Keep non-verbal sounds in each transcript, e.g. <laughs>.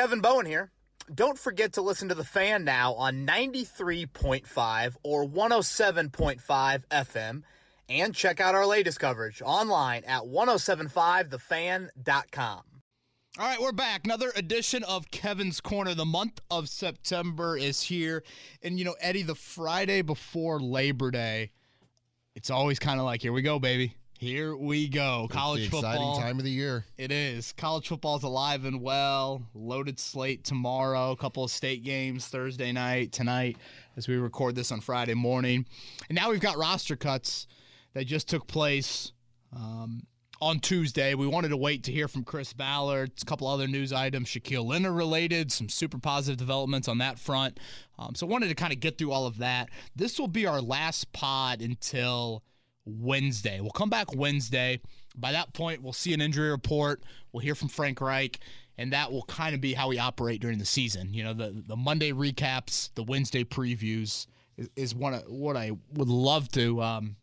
Kevin Bowen here. Don't forget to listen to The Fan now on 93.5 or 107.5 FM and check out our latest coverage online at 1075thefan.com. All right, we're back. Another edition of Kevin's Corner. The month of September is here. And, you know, Eddie, the Friday before Labor Day, it's always kind of like, here we go, baby. Here we go. College it's the football. exciting time of the year. It is. College football's alive and well. Loaded slate tomorrow. A couple of state games Thursday night, tonight, as we record this on Friday morning. And now we've got roster cuts that just took place um, on Tuesday. We wanted to wait to hear from Chris Ballard. A couple other news items, Shaquille Leonard related, some super positive developments on that front. Um, so wanted to kind of get through all of that. This will be our last pod until Wednesday. We'll come back Wednesday. By that point, we'll see an injury report. We'll hear from Frank Reich, and that will kind of be how we operate during the season. You know, the the Monday recaps, the Wednesday previews is, is one of what I would love to um,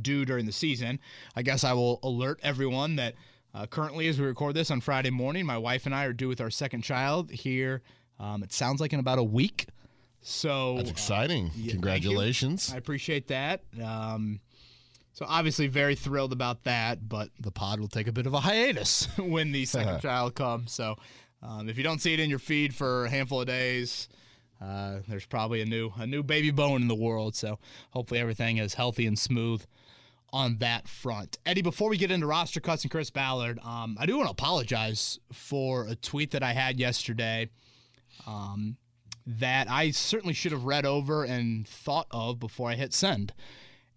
do during the season. I guess I will alert everyone that uh, currently, as we record this on Friday morning, my wife and I are due with our second child here. Um, it sounds like in about a week. So That's exciting. yeah. Congratulations. I appreciate that. Um, so obviously very thrilled about that, but the pod will take a bit of a hiatus <laughs> when the second child comes. So um, if you don't see it in your feed for a handful of days, uh, there's probably a new a new baby Bowen in the world. So hopefully everything is healthy and smooth on that front. Eddie, before we get into roster cuts and Chris Ballard, um, I do want to apologize for a tweet that I had yesterday um, that I certainly should have read over and thought of before I hit send.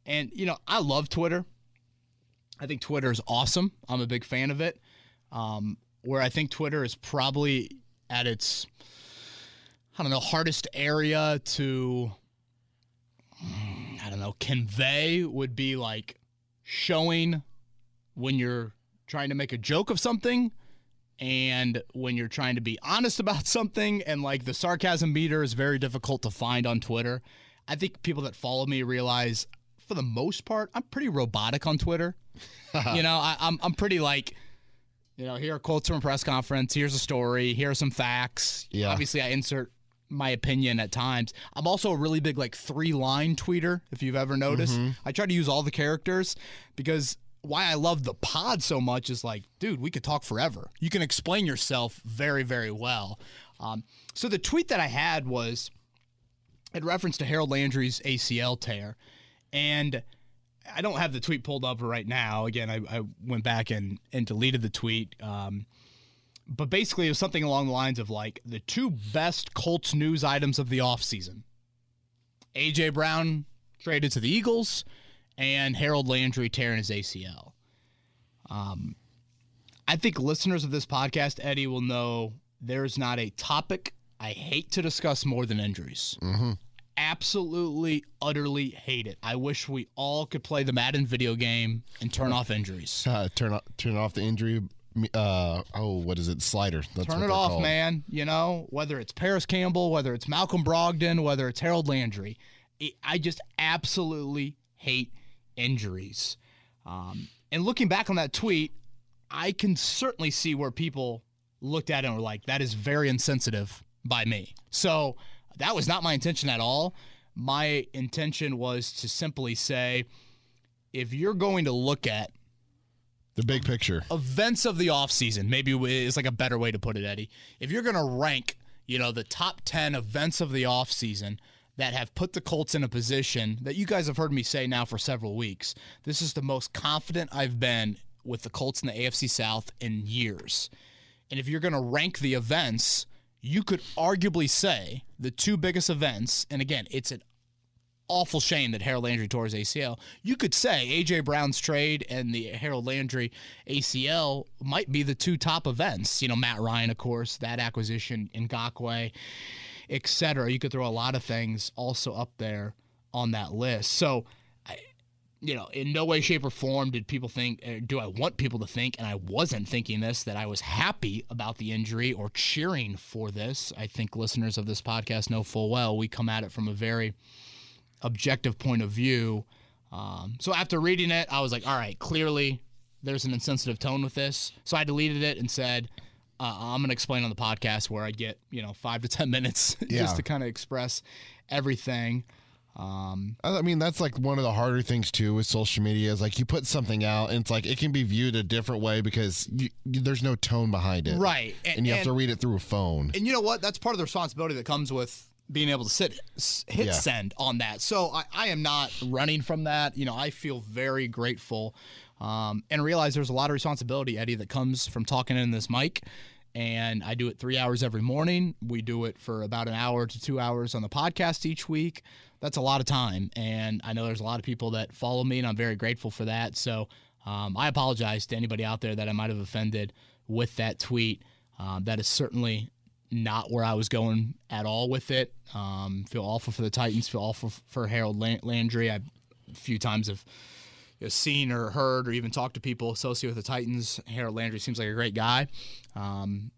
And, you know, I love Twitter. I think Twitter is awesome. I'm a big fan of it. Um, where I think Twitter is probably at its, I don't know, hardest area to, I don't know, convey would be like showing when you're trying to make a joke of something and when you're trying to be honest about <laughs> something and like the sarcasm meter is very difficult to find on Twitter. I think people that follow me realize for the most part I'm pretty robotic on Twitter. <laughs> you know, I, I'm I'm pretty like you know, here are quotes from a press conference, here's a story, here are some facts. Yeah. Obviously I insert my opinion at times. I'm also a really big like three line tweeter, if you've ever noticed. I try to use all the characters because why I love the pod so much is like, dude, we could talk forever. You can explain yourself very, very well. Um, so the tweet that I had was in reference to Harold Landry's ACL tear. And I don't have the tweet pulled up right now. Again, I, I went back and, and deleted the tweet. Um, but basically, it was something along the lines of like the two best Colts news items of the offseason. A.J. Brown traded to the Eagles and Harold Landry tearing his ACL. Um, I think listeners of this podcast, Eddie, will know there's not a topic I hate to discuss more than injuries. Mm-hmm. Absolutely, utterly hate it. I wish we all could play the Madden video game and turn off injuries. Uh, turn off, turn off the injury. Uh, oh, what is it? Slider. That's Turn it off, called. man. You know, whether it's Parris Campbell, whether it's Malcolm Brogdon, whether it's Harold Landry, it, I just absolutely hate injuries. Um, and looking back on that tweet, I can certainly see where people looked at it and were like, that is very insensitive by me. So that was not my intention at all. My intention was to simply say, if you're going to look at The big picture. events of the offseason, maybe is like a better way to put it, Eddie. If you're going to rank, you know, the top 10 events of the offseason that have put the Colts in a position that you guys have heard me say now for several weeks, this is the most confident I've been with the Colts in the AFC South in years. And if you're going to rank the events, you could arguably say the two biggest events, and again, it's an awful shame that Harold Landry tore his ACL. You could say AJ Brown's trade and the Harold Landry ACL might be the two top events. You know, Matt Ryan, of course, that acquisition, Ngakoue, et cetera. You could throw a lot of things also up there on that list. So, you know, in no way, shape, or form did people think, uh, do I want people to think, and I wasn't thinking this, that I was happy about the injury or cheering for this. I think listeners of this podcast know full well we come at it from a very objective point of view. Um, so after reading it, I was like, all right, clearly there's an insensitive tone with this. So I deleted it and said, uh, I'm going to explain on the podcast where I get, you know, five to 10 minutes <laughs> Yeah. just to kind of express everything. Um, I mean, that's like one of the harder things too with social media is like you put something out and it's like it can be viewed a different way because you, you, there's no tone behind it. right. And, you have to read it through a phone. And you know what? That's part of the responsibility that comes with being able to sit hit Yeah. send on that. So I, I am not running from that. You know, I feel very grateful um, and realize there's a lot of responsibility, Eddie, that comes from talking in this mic. And I do it three hours every morning. We do it for about an hour to two hours on the podcast each week. That's a lot of time. And I know there's a lot of people that follow me, and I'm very grateful for that. So um, I apologize to anybody out there that I might have offended with that tweet. Um, that is certainly not where I was going at all with it. Um, feel awful for the Titans. Feel awful for Harold Lan- Landry. I a few times have seen or heard or even talked to people associated with the Titans. Harold Landry seems like a great guy. Um,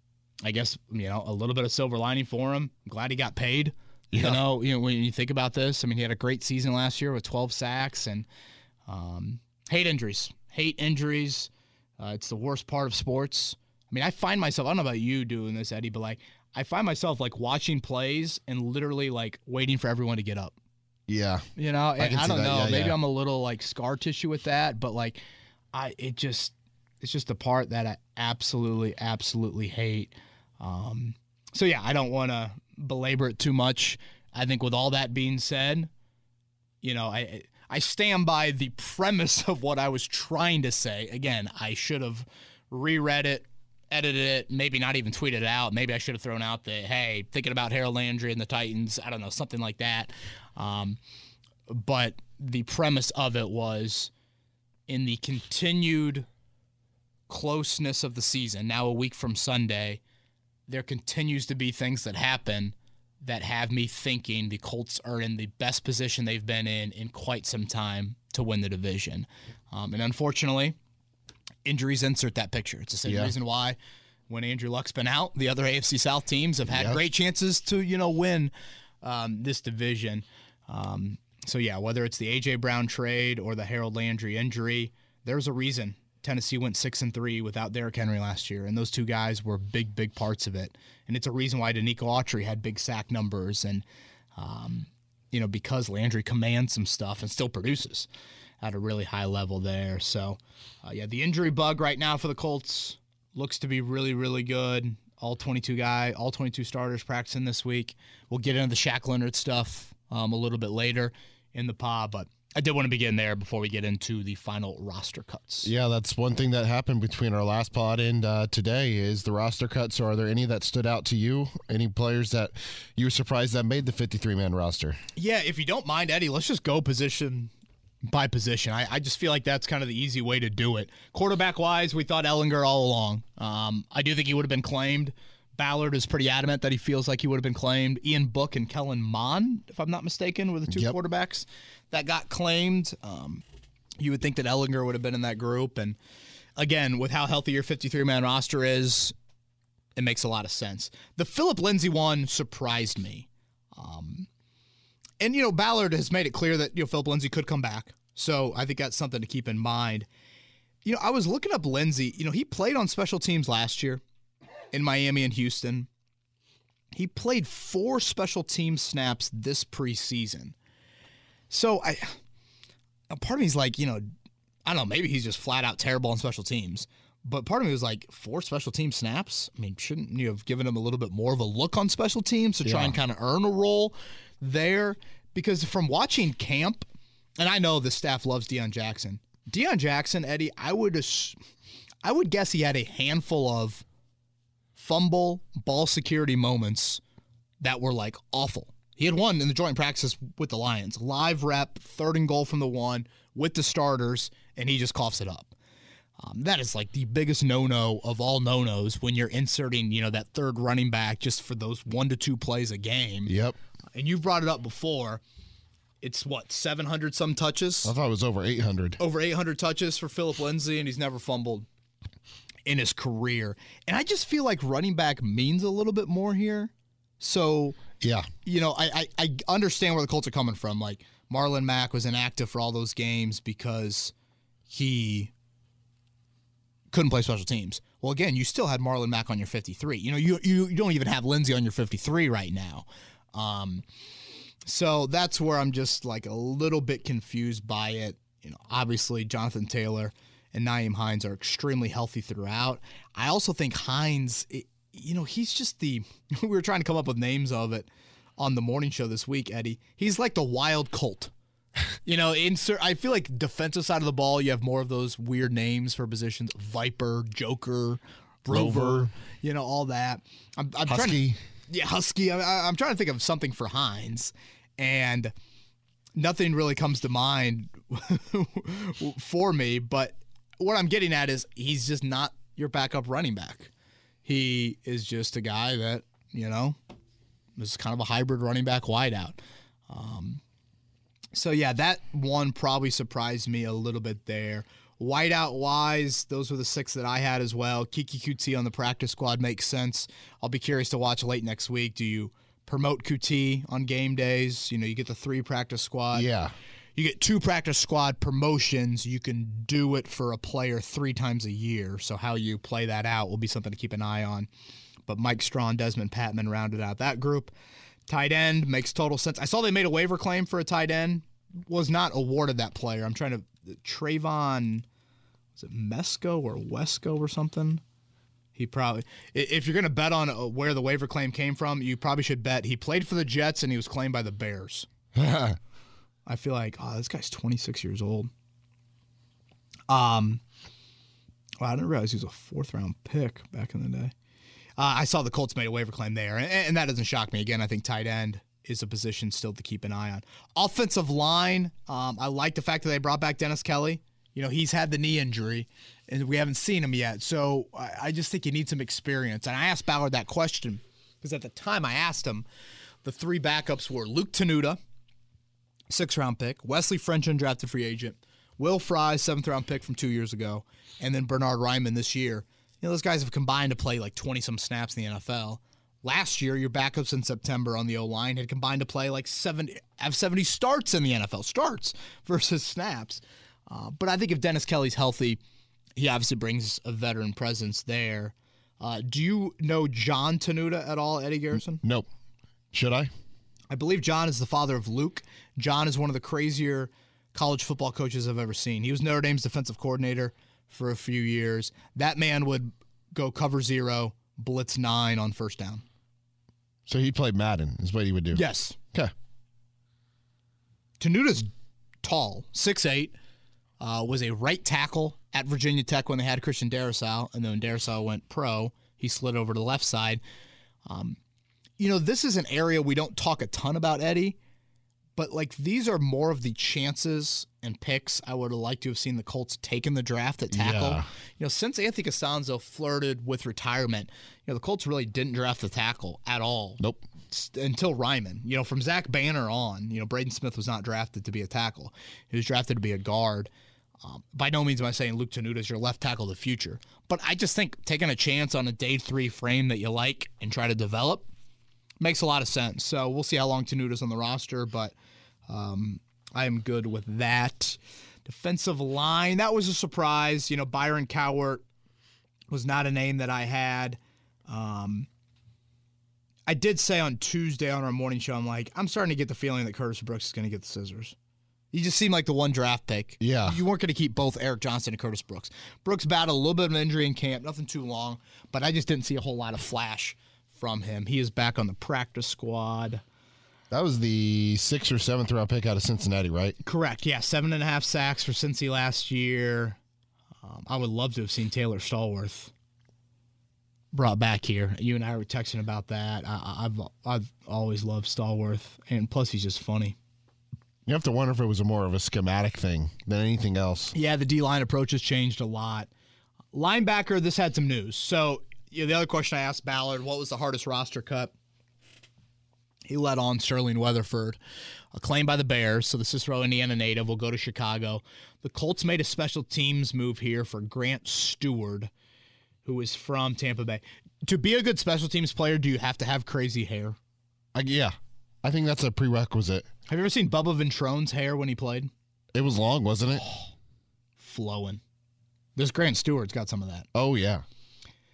I guess you know a little bit of silver lining for him. I'm glad he got paid. You Yeah. know, you know when you think about this, I mean, he had a great season last year with 12 sacks and um, hate injuries. Hate injuries. Uh, it's the worst part of sports. I mean, I find myself. I don't know about you doing this, Eddie, but like I find myself like watching plays and literally like waiting for everyone to get up. Yeah. You know, can I, don't know. Yeah, Maybe yeah. I'm a little like scar tissue with that, but like, I it just it's just a part that I absolutely absolutely hate. Um, so yeah, I don't want to belabor it too much. I think with all that being said, you know, I I stand by the premise <laughs> of what I was trying to say. Again, I should have reread it, edited it, maybe not even tweeted it out. Maybe I should have thrown out the hey, thinking about Harold Landry and the Titans. I don't know, something like that. Um, but the premise of it was in the continued closeness of the season, now a week from Sunday, there continues to be things that happen that have me thinking the Colts are in the best position they've been in in quite some time to win the division. Um, and unfortunately, injuries insert that picture. It's the same Yeah. reason why when Andrew Luck's been out, the other AFC South teams have had Yep. great chances to, you know, win um, this division. Um, so yeah, whether it's the AJ Brown trade or the Harold Landry injury, there's a reason Tennessee went six and three without Derrick Henry last year, and those two guys were big, big parts of it. And it's a reason why Denico Autry had big sack numbers, and um, you know because Landry commands some stuff and still produces at a really high level there. So uh, yeah, the injury bug right now for the Colts looks to be really, really good. All 22 guy, all 22 starters practicing this week. We'll get into the Shaq Leonard stuff um, a little bit later in the pod, but I did want to begin there before we get into the final roster cuts. Yeah, that's one thing that happened between our last pod and uh, today is the roster cuts. So are there any that stood out to you? Any players that you were surprised that made the 53 man roster? Yeah, if you don't mind, Eddie, let's just go position by position. I, I just feel like that's kind of the easy way to do it. Quarterback wise, we thought Ehlinger all along. Um, I do think he would have been claimed. Ballard is pretty adamant that he feels like he would have been claimed. Ian Book and Kellen Mond, if I'm not mistaken, were the two Yep. quarterbacks that got claimed. Um, you would think that Ehlinger would have been in that group. And again, with how healthy your 53 man roster is, it makes a lot of sense. The Philip Lindsay one surprised me. Um, and you know, Ballard has made it clear that you know Philip Lindsay could come back. So I think that's something to keep in mind. You know, I was looking up Lindsay. You know, he played on special teams last year in Miami and Houston. He played four special team snaps this preseason. So I, a part of me is like, you know, I don't know, maybe he's just flat out terrible on special teams. But part of me was like, four special team snaps? I mean, shouldn't you have given him a little bit more of a look on special teams to try Yeah. and kind of earn a role there? Because from watching camp, and I know the staff loves Deon Jackson. Deon Jackson, Eddie, I would I would guess he had a handful of fumble, ball security moments that were like awful. He had one in the joint practice with the Lions, live rep, third and goal from the one with the starters, and he just coughs it up. Um, that is like the biggest no-no of all no-nos when you're inserting, you know, that third running back just for those one to two plays a game. Yep. And you've brought it up before. It's what 700 some touches I thought it was over 800. over 800 touches for Philip Lindsay, and he's never fumbled in his career. And I just feel like running back means a little bit more here. So, Yeah. you know, I, I, I understand where the Colts are coming from. Like, Marlon Mack was inactive for all those games because he couldn't play special teams. Well, again, you still had Marlon Mack on your 53. You know, you you, you don't even have Lindsay on your 53 right now. Um, so that's where I'm just like a little bit confused by it. You know, obviously Jonathan Taylor and Nyheim Hines are extremely healthy throughout. I also think Hines, you know, he's just the. <laughs> we were trying to come up with names of it on the morning show this week, Eddie. He's like the wild colt. <laughs> You know, insert. I feel like defensive side of the ball, you have more of those weird names for positions: Viper, Joker, Rover. Rover. You know, all that. I'm, I'm trying to Husky. yeah, Husky. I, I'm trying to think of something for Hines, and nothing really comes to mind <laughs> for me. But what I'm getting at is he's just not your backup running back. He is just a guy that you know is kind of a hybrid running back wideout. Um, so yeah, that one probably surprised me a little bit there. Whiteout wise, those were the six that I had as well. Keke Coutee on the practice squad makes sense. I'll be curious to watch late next week. Do you promote Coutee on game days? You know, you get the three practice squad. Yeah. You get two practice squad promotions. You can do it for a player three times a year. So how you play that out will be something to keep an eye on. But Mike Strachan, Dezmon Patmon rounded out that group. Tight end makes total sense. I saw they made a waiver claim for a tight end. Was not awarded that player. I'm trying to Trevon. Was it Mesco or Wesco or something? He probably. If you're going to bet on uh, where the waiver claim came from, you probably should bet he played for the Jets and he was claimed by the Bears. <laughs> I feel like, oh, this guy's 26 years old. Um, well, I didn't realize he was a fourth round pick back in the day. Uh, I saw the Colts made a waiver claim there, and, and that doesn't shock me. Again, I think tight end is a position still to keep an eye on. Offensive line, um, I like the fact that they brought back Dennis Kelly. You know, he's had the knee injury, and we haven't seen him yet. So I, I just think you need some experience. And I asked Ballard that question because at the time I asked him, the three backups were Luke Tenuta, six round pick, Wesley French, undrafted free agent, Will Fries, seventh round pick from two years ago, and then Bernhard Raimann this year. You know, those guys have combined to play like 20 some snaps in the NFL. Last year, your backups in September on the O line had combined to play like 70, have 70 starts in the NFL, starts <laughs> versus snaps. Uh, but I think if Dennis Kelly's healthy, he obviously brings a veteran presence there. Uh, do you know Jon Tenuta at all, Eddie Garrison? Nope. Should I? I believe Jon is the father of Luke. Jon is one of the crazier college football coaches I've ever seen. He was Notre Dame's defensive coordinator for a few years. That man would go cover zero, blitz nine on first down. So he played Madden, is what he would do. Yes. Okay. Tenuta's tall, 6'8", uh, was a right tackle at Virginia Tech when they had Christian Darrisaw, and then when Darrisaw went pro, he slid over to the left side. Um, you know, this is an area we don't talk a ton about, Eddie, but like these are more of the chances and picks I would have liked to have seen the Colts take in the draft at tackle. Yeah. You know, since Anthony Castonzo flirted with retirement, you know, the Colts really didn't draft the tackle at all Nope. until Raimann. You know, from Zach Banner on, you know, Braden Smith was not drafted to be a tackle. He was drafted to be a guard. Um, by no means am I saying Luke Tenuta is your left tackle of the future, but I just think taking a chance on a day three frame that you like and try to develop makes a lot of sense. So we'll see how long Tenuta's on the roster, but um, I am good with that. Defensive line, that was a surprise. You know, Byron Cowart was not a name that I had. Um, I did say on Tuesday on our morning show, I'm like, I'm starting to get the feeling that Curtis Brooks is going to get the scissors. He just seemed like the one draft pick. Yeah. You weren't going to keep both Eric Johnson and Curtis Brooks. Brooks battled a little bit of an injury in camp, nothing too long, but I just didn't see a whole lot of flash from him. He is back on the practice squad. That was the sixth or seventh round pick out of Cincinnati, right? Correct. Yeah, seven and a half sacks for Cincy last year. Um, I would love to have seen Taylor Stallworth brought back here. You and I were texting about that. I, I- I've I've always loved Stallworth, and plus he's just funny. You have to wonder if it was a more of a schematic thing than anything else. Yeah, the D line approach has changed a lot. Linebacker, this had some news. So you know, the other question I asked Ballard, what was the hardest roster cut? He led on Sterling Weatherford, a claim by the Bears. So the Cicero, Indiana native will go to Chicago. The Colts made a special teams move here for Grant Stuard, who is from Tampa Bay. To be a good special teams player, do you have to have crazy hair? I, yeah, I think that's a prerequisite. Have you ever seen Bubba Ventrone's hair when he played? It was long, wasn't it? <sighs> Flowing. This Grant Stuard's got some of that. Oh yeah.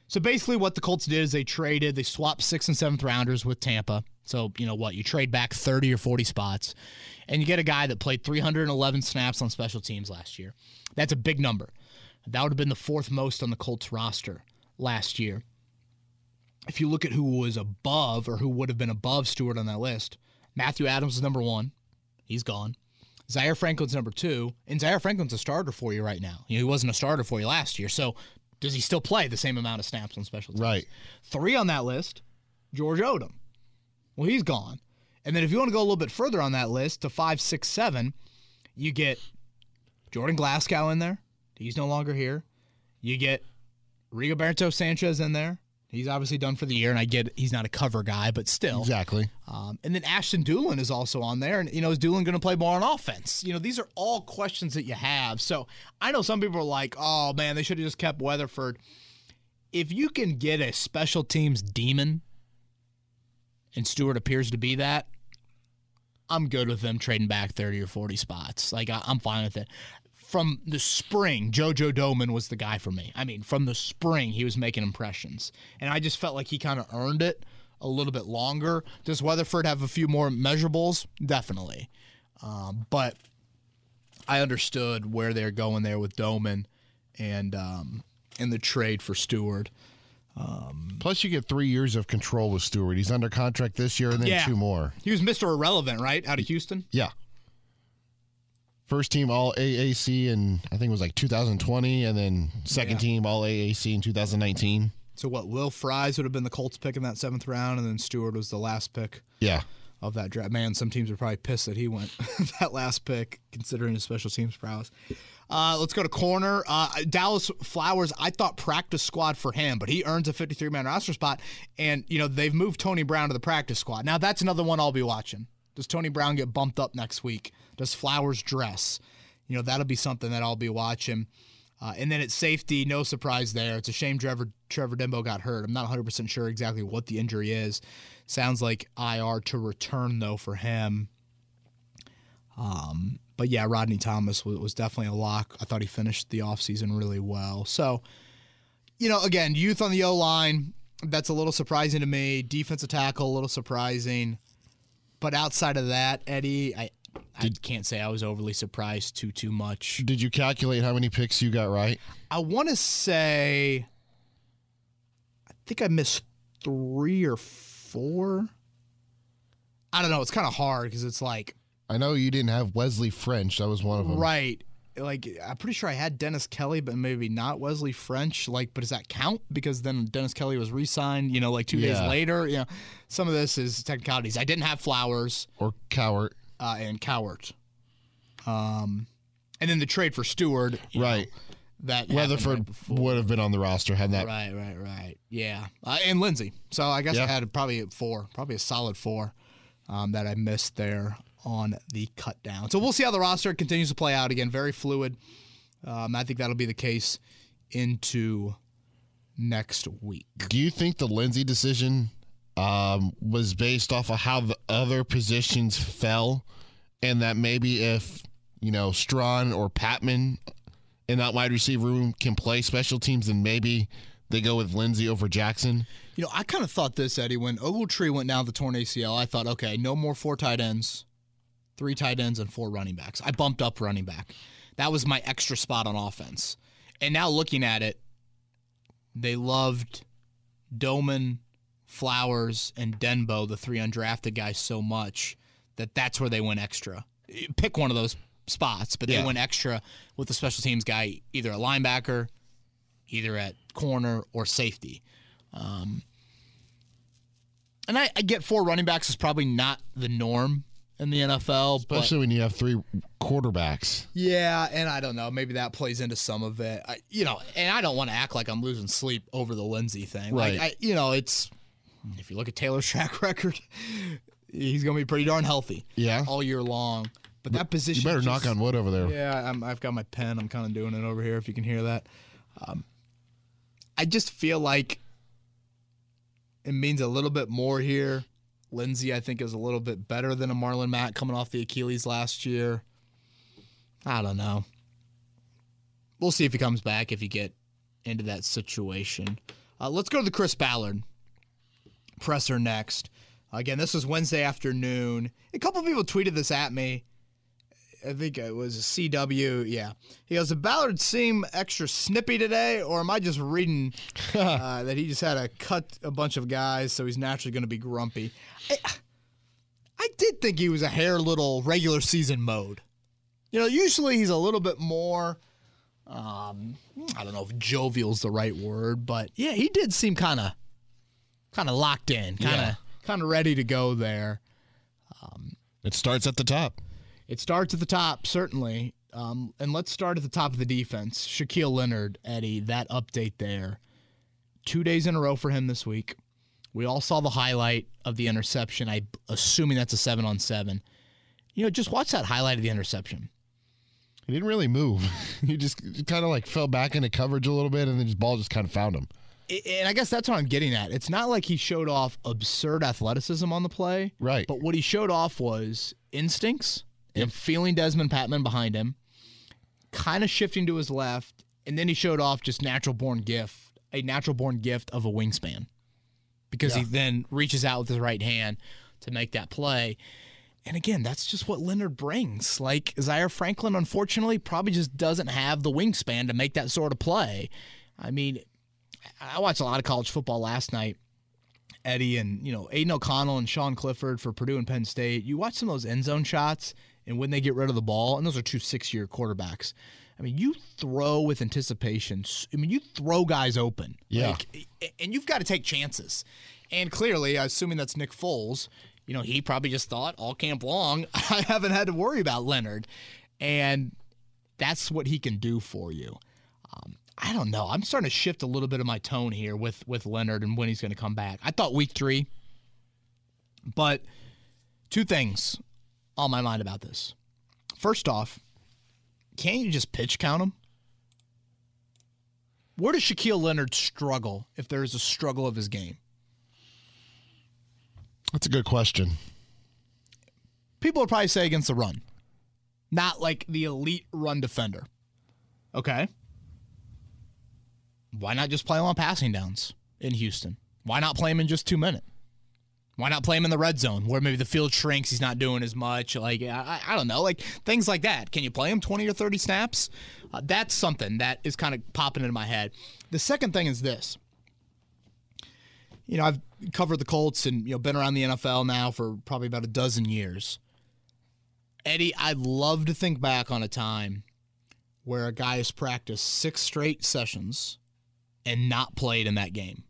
So basically, what the Colts did is they traded, they swapped sixth and seventh rounders with Tampa. So, you know what? You trade back 30 or 40 spots, and you get a guy that played 311 snaps on special teams last year. That's a big number. That would have been the fourth most on the Colts roster last year. If you look at who was above or who would have been above Stuard on that list, Matthew Adams is number one. He's gone. Zaire Franklin's number two, and Zaire Franklin's a starter for you right now. You know, he wasn't a starter for you last year, so does he still play the same amount of snaps on special teams? Right. Three on that list, George Odum. Well, he's gone. And then if you want to go a little bit further on that list to five, six, seven, you get Jordan Glasgow in there. He's no longer here. You get Rigoberto Sanchez in there. He's obviously done for the year, and I get he's not a cover guy, but still. Exactly. Um, and then Ashton Dulin is also on there. And, you know, is Dulin going to play more on offense? You know, these are all questions that you have. So I know some people are like, oh, man, they should have just kept Weatherford. If you can get a special teams demon, and Stuard appears to be that, I'm good with them trading back 30 or 40 spots. Like, I, I'm fine with it. From the spring, JoJo Domann was the guy for me. I mean, from the spring, he was making impressions. And I just felt like he kind of earned it a little bit longer. Does Weatherford have a few more measurables? Definitely. Um, but I understood where they're going there with Domann and um, and the trade for Stuard. Plus, you get three years of control with Stuard. He's under contract this year and then Yeah. two more. He was Mr. Irrelevant, right? Out of Houston. Yeah. First team All AAC in I think it was like 2020, and then second Yeah. team All AAC in 2019. So what? Will Fries would have been the Colts pick in that seventh round, and then Stuard was the last pick Yeah. of that draft. Man, some teams are probably pissed that he went <laughs> that last pick, considering his special teams prowess. Uh, let's go to corner. Uh, Dallas Flowers, I thought practice squad for him, but he earns a 53 man roster spot. And, you know, they've moved Tony Brown to the practice squad. Now, that's another one I'll be watching. Does Tony Brown get bumped up next week? Does Flowers dress? You know, that'll be something that I'll be watching. Uh, and then at safety, no surprise there. It's a shame Trevor Trevor Denbow got hurt. I'm not 100% sure exactly what the injury is. Sounds like IR to return, though, for him. Um, but yeah, Rodney Thomas was, was definitely a lock. I thought he finished the offseason really well. So, you know, again, youth on the O line, that's a little surprising to me. Defensive tackle, a little surprising. But outside of that, Eddie, I, I can't say I was overly surprised too too much. Did you calculate how many picks you got right? I want to say, I think I missed three or four. I don't know. It's kind of hard because it's like I know you didn't have Wesley French. That was one of them. Right. Like I'm pretty sure I had Dennis Kelly, but maybe not Wesley French. Like, but does that count? Because then Dennis Kelly was re-signed. You know, like two days Yeah. later. You know, some of this is technicalities. I didn't have Flowers Or Cowart. uh, and Cowart. Um, and then the trade for Stuard. you know, Right. that Weatherford right would have been on the roster had that. Right, right, right. Yeah, uh, and Lindsay. So I guess I had probably four, probably a solid four um, that I missed there on the cut down. So we'll see how the roster continues to play out. Again, very fluid. Um, I think that'll be the case into next week. Do you think the Lindsay decision um, was based off of how the other positions fell, and that maybe if you know Strachan or Patmon in that wide receiver room can play special teams, then maybe they go with Lindsay over Jackson? You know, I kind of thought this, Eddie, when Ogletree went down the torn ACL. I thought, okay, no more four tight ends, three tight ends, and four running backs. I bumped up running back. That was my extra spot on offense. And now looking at it, they loved Domann, Flowers, and Denbow, the three undrafted guys, so much that that's where they went extra. Pick one of those spots, but they Yeah. went extra with the special teams guy, either a linebacker, either at corner or safety. Um, and I, I get four running backs is probably not the norm in the NFL, but Especially when you have three quarterbacks. yeah, and I don't know, maybe that plays into some of it. I, you know, and I don't want to act like I'm losing sleep over the Lindsay thing. Like, Right. I, you know, it's if you look at Taylor's <laughs> track record, he's going to be pretty darn healthy Yeah. all year long. But that position, You better just- knock on wood over there. yeah, I'm, I've got my pen. I'm kind of doing it over here. If you can hear that, um, I just feel like it means a little bit more here. Lindsay, I think, is a little bit better than a Marlon Mack coming off the Achilles last year. I don't know. we'll see if he comes back if you get into that situation. Uh, let's go to the Chris Ballard presser next. Again, this was Wednesday afternoon. A couple people tweeted this at me. I think it was a CW. Yeah. He goes, Did Ballard seem extra snippy today, or am I just reading <laughs> uh, that he just had to cut a bunch of guys, so he's naturally going to be grumpy? I, I did think he was a hair little regular season mode. You know, usually he's a little bit more. Um, I don't know if jovial's the right word, but yeah, he did seem kind of, kind of locked in, kind of, Yeah. kind of ready to go there. It starts at the top. It starts at the top, certainly. Um, and let's start at the top of the defense. Shaquille Leonard, Eddie, that update there. Two days in a row for him this week. We all saw the highlight of the interception. I assuming that's a seven on seven. You know, just watch that highlight of the interception. He didn't really move. <laughs> he just kind of like fell back into coverage a little bit, and then his ball just kind of found him. And I guess that's what I'm getting at. It's not like he showed off absurd athleticism on the play. Right. But what he showed off was instincts and feeling Dezmon Patmon behind him, kind of shifting to his left, and then he showed off just natural born gift, a natural born gift of a wingspan. Because he then reaches out with his right hand to make that play. And again, that's just what Leonard brings. Like Zaire Franklin, unfortunately, probably just doesn't have the wingspan to make that sort of play. I mean, I watched a lot of college football last night. Eddie and you know Aidan O'Connell and Sean Clifford for Purdue and Penn State. You watch some of those end zone shots, and when they get rid of the ball, and those are two six-year quarterbacks. I mean, you throw with anticipation. I mean, you throw guys open. Yeah. Like, and you've got to take chances. And clearly, assuming that's Nick Foles, you know, he probably just thought all camp long, <laughs> I haven't had to worry about Leonard. And that's what he can do for you. Um, I don't know. I'm starting to shift a little bit of my tone here with with Leonard and when he's going to come back. I thought week three, but two things on my mind about this. First off, can't you just pitch count him? Where does Shaquille Leonard struggle if there is a struggle of his game? That's a good question. People would probably say against the run, not like the elite run defender. Okay. Why not just play him on passing downs in Houston? Why not play him in just two minute? Why not play him in the red zone where maybe the field shrinks? He's not doing as much. Like I, I don't know, like things like that. Can you play him twenty or thirty snaps? Uh, that's something that is kind of popping into my head. The second thing is this. You know, I've covered the Colts and you know been around the NFL now for probably about a dozen years. Eddie, I'd love to think back on a time where a guy has practiced six straight sessions and not played in that game.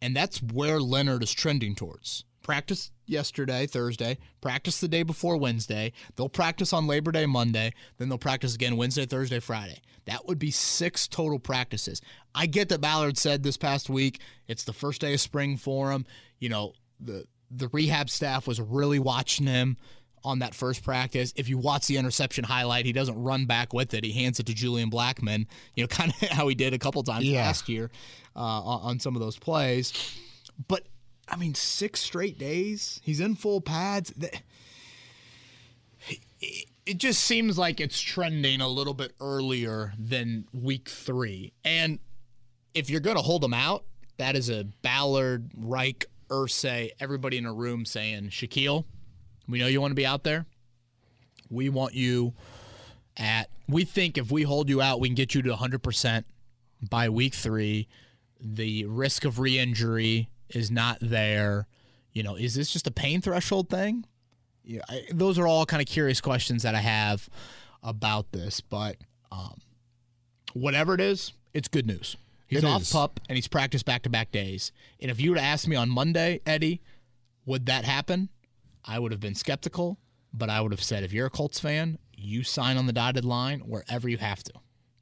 And that's where Leonard is trending towards. Practice yesterday, Thursday, practice the day before Wednesday. They'll practice on Labor Day, Monday, then they'll practice again Wednesday, Thursday, Friday. That would be six total practices. I get that Ballard said this past week it's the first day of spring for him. You know, the the rehab staff was really watching him on that first practice. If you watch the interception highlight, he doesn't run back with it. He hands it to Julian Blackmon, you know, <laughs> kind of how he did a couple times Yeah. last year uh, on some of those plays. But I mean, six straight days. He's in full pads. It just seems like it's trending a little bit earlier than week three. And if you're going to hold him out, that is a Ballard, Reich, Irsay, everybody in a room saying, Shaquille, we know you want to be out there. We want you at, we think if we hold you out, we can get you to 100% by week three. The risk of re injury is not there. You know, is this just a pain threshold thing? Yeah, I, those are all kind of curious questions that I have about this, but um, whatever it is, it's good news. He's It off is. pup and he's practiced back to back days. And if you were to ask me on Monday, Eddie, would that happen? I would have been skeptical, but I would have said if you're a Colts fan, you sign on the dotted line wherever you have to,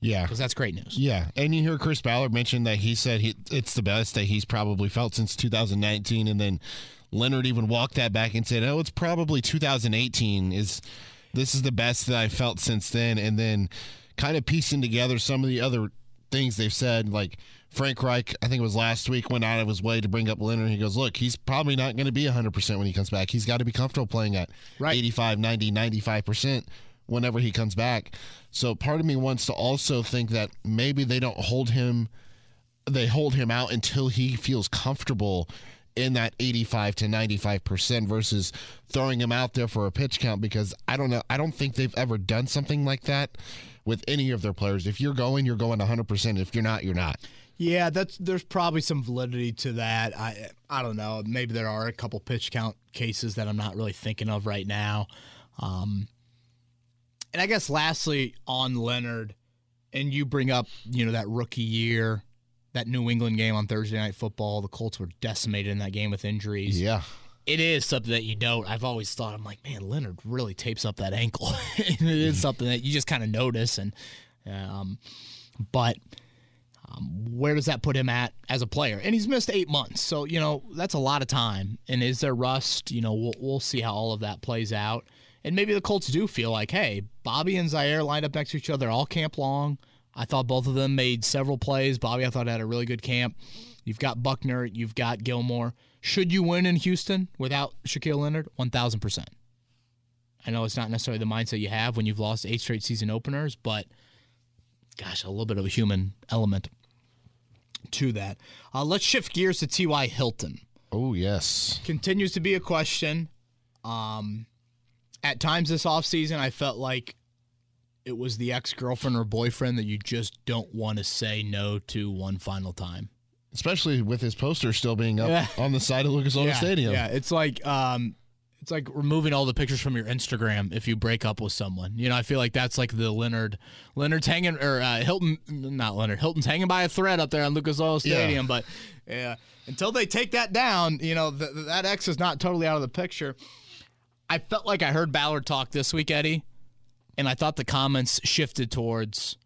Yeah. because that's great news. Yeah, and you hear Chris Ballard mention that he said he, it's the best that he's probably felt since 2019, and then Leonard even walked that back and said, "Oh, it's probably 2018 is this is the best that I felt since then." And then kind of piecing together some of the other things they've said, like Frank Reich, I think it was last week, went out of his way to bring up Leonard. He goes, "Look, he's probably not going to be 100 percent when he comes back. He's got to be comfortable playing at Right. 85, 90, 95 percent." whenever he comes back. So part of me wants to also think that maybe they don't hold him they hold him out until he feels comfortable in that 85 to 95% versus throwing him out there for a pitch count because I don't know. I don't think they've ever done something like that with any of their players. If you're going, you're going 100%. If you're not, you're not. Yeah, that's there's probably some validity to that. I I don't know. Maybe there are a couple pitch count cases that I'm not really thinking of right now. Um, and I guess lastly on Leonard, and you bring up you know that rookie year, that New England game on Thursday Night Football. The Colts were decimated in that game with injuries. Yeah. It is something that you don't. I've always thought. I'm like, man, Leonard really tapes up that ankle. <laughs> it is something that you just kind of notice, and um, but um, where does that put him at as a player? And he's missed eight months, so you know that's a lot of time. And is there rust? You know, we'll, we'll see how all of that plays out. And maybe the Colts do feel like, hey, Bobby and Zaire lined up next to each other all camp long. I thought both of them made several plays. Bobby, I thought had a really good camp. You've got Buckner, you've got Gilmore. Should you win in Houston without Shaquille Leonard? One thousand percent. I know it's not necessarily the mindset you have when you've lost eight straight season openers, but gosh, a little bit of a human element to that. Uh, let's shift gears to T.Y. Hilton. Oh, yes. Continues to be a question. Um, at times this offseason, I felt like it was the ex girlfriend or boyfriend that you just don't want to say no to one final time. Especially with his poster still being up Yeah. on the side of Lucas Oil yeah, Stadium. Yeah, it's like um, it's like removing all the pictures from your Instagram if you break up with someone. You know, I feel like that's like the Leonard, Leonard's hanging or uh, Hilton, not Leonard, Hilton's hanging by a thread up there on Lucas Oil Yeah. Stadium. But yeah, until they take that down, you know, th- that X is not totally out of the picture. I felt like I heard Ballard talk this week, Eddie, and I thought the comments shifted towards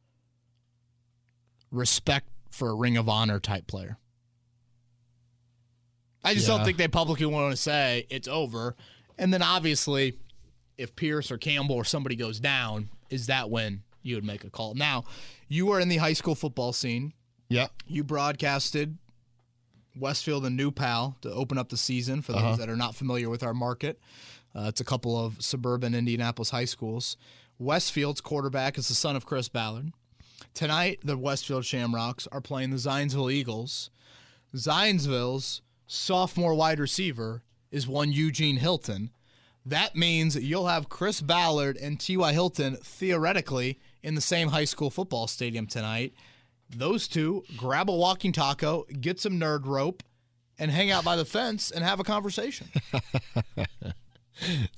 respect for a Ring of Honor type player. I just don't think they publicly want to say it's over. And then obviously, if Pierce or Campbell or somebody goes down, is that when you would make a call? Now, you were in the high school football scene. Yeah. You broadcasted Westfield and New Pal to open up the season for those Uh-huh. that are not familiar with our market. Uh, it's a couple of suburban Indianapolis high schools. Westfield's quarterback is the son of Chris Ballard. Tonight, the Westfield Shamrocks are playing the Zionsville Eagles. Zionsville's sophomore wide receiver is one Eugene Hilton. That means you'll have Chris Ballard and T.Y. Hilton theoretically in the same high school football stadium tonight. Those two grab a walking taco, get some nerd rope, and hang out by the fence and have a conversation. <laughs>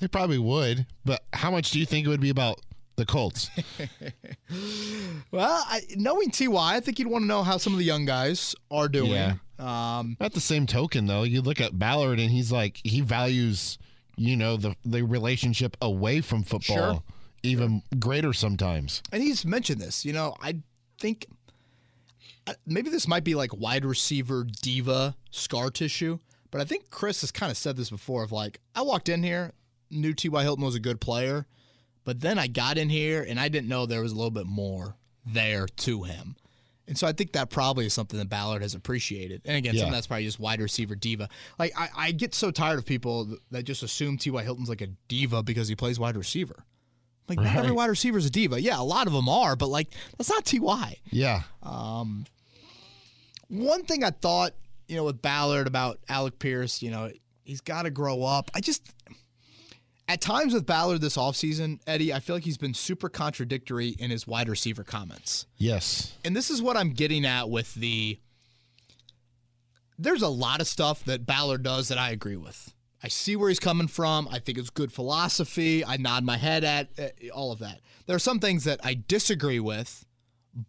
They probably would, but how much do you think it would be about the Colts? <laughs> well, I, knowing Ty, I think you'd want to know how some of the young guys are doing. Yeah. Um, At the same token, though, you look at Ballard and he's like he values, you know, the the relationship away from football Sure. even greater sometimes. and he's mentioned this. You know, I think uh, maybe this might be like wide receiver diva scar tissue, but I think Chris has kind of said this before. Of like, I walked in here, knew T.Y. Hilton was a good player, but then I got in here and I didn't know there was a little bit more there to him. And so I think that probably is something that Ballard has appreciated. And again, Yeah. that's probably just wide receiver diva. Like I, I get so tired of people that just assume T.Y. Hilton's like a diva because he plays wide receiver. Like not every wide receiver is a diva. Yeah, a lot of them are, but like that's not Ty. Yeah. Um, one thing I thought, you know, with Ballard about Alec Pierce, you know, he's got to grow up. I just at times with Ballard this offseason, Eddie, I feel like he's been super contradictory in his wide receiver comments. Yes. And this is what I'm getting at with the there's a lot of stuff that Ballard does that I agree with. I see where he's coming from. I think it's good philosophy. I nod my head at uh, all of that. There are some things that I disagree with,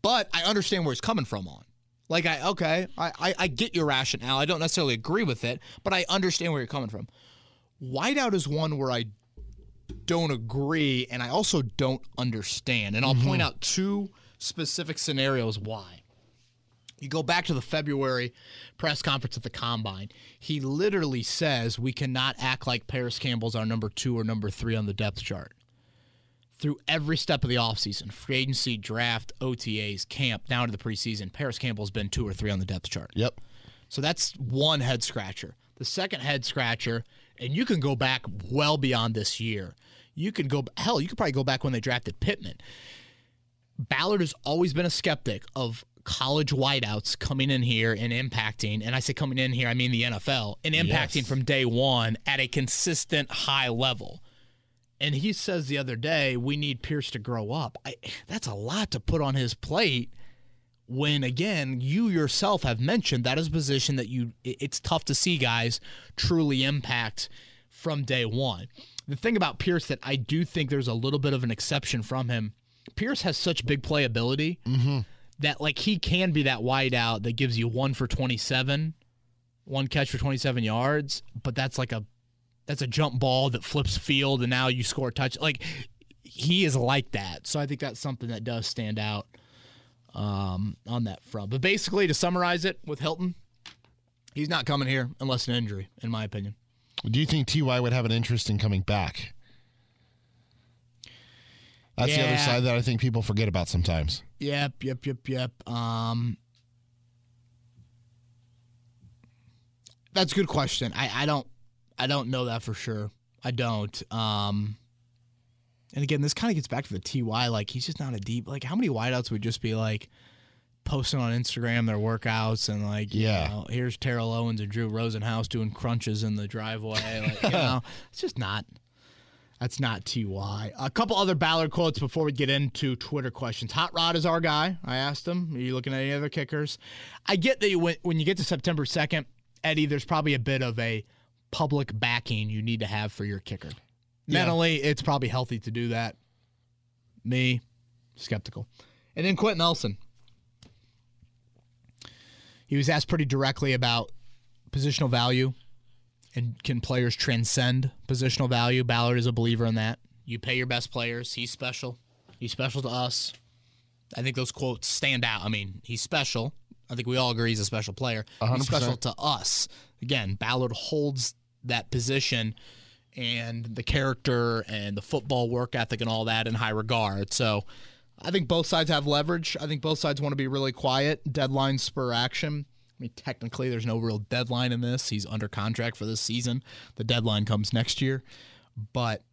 but I understand where he's coming from on. Like I okay, I, I, I get your rationale. I don't necessarily agree with it, but I understand where you're coming from. Whiteout is one where I don't agree and I also don't understand. And I'll mm-hmm. point out two specific scenarios why. You go back to the February press conference at the combine. He literally says we cannot act like Parris Campbell's our number two or number three on the depth chart. Through every step of the offseason, free agency, draft, OTAs, camp, down to the preseason, Parris Campbell's been two or three on the depth chart. Yep. So that's one head scratcher. The second head scratcher, and you can go back well beyond this year. You can go hell. You could probably go back when they drafted Pittman. Ballard has always been a skeptic of college wideouts coming in here and impacting. And I say coming in here, I mean the NFL and impacting Yes. from day one at a consistent high level. And he says the other day, we need Pierce to grow up. I, that's a lot to put on his plate when again you yourself have mentioned that is a position that you it's tough to see guys truly impact from day one. The thing about pierce that i do think there's a little bit of an exception from him pierce has such big playability mm-hmm. that like he can be that wide out that gives you one for 27 one catch for 27 yards but that's like a that's a jump ball that flips field and now you score a touch like he is like that. So i think that's something that does stand out um, on that front. But basically, to summarize it with Hilton, he's not coming here unless an injury, in my opinion. Do you think Ty would have an interest in coming back? That's the other side that I think people forget about sometimes. Yep, yep, yep, yep. Um, that's a good question. I, I don't, I don't know that for sure. I don't. Um, and again, this kind of gets back to the Ty. Like he's just not a deep. Like how many wideouts would just be like posting on Instagram their workouts and like, you Yeah. know, here's Terrell Owens and Drew Rosenhaus doing crunches in the driveway. Like, you <laughs> know, it's just not. That's not Ty. A couple other Ballard quotes before we get into Twitter questions. Hot Rod is our guy. I asked him, "Are you looking at any other kickers?" I get that you went, when you get to September second, Eddie. There's probably a bit of a public backing you need to have for your kicker. Yeah. Mentally, it's probably healthy to do that. Me, skeptical. And then Quenton Nelson. He was asked pretty directly about positional value and can players transcend positional value? Ballard is a believer in that. You pay your best players. He's special. He's special to us. I think those quotes stand out. I mean, he's special. I think we all agree he's a special player. 100%. special to us. Again, Ballard holds that position and the character and the football work ethic and all that in high regard. So I think both sides have leverage. I think both sides want to be really quiet. Deadline spur action. I mean, technically, there's no real deadline in this. He's under contract for this season. The deadline comes next year, but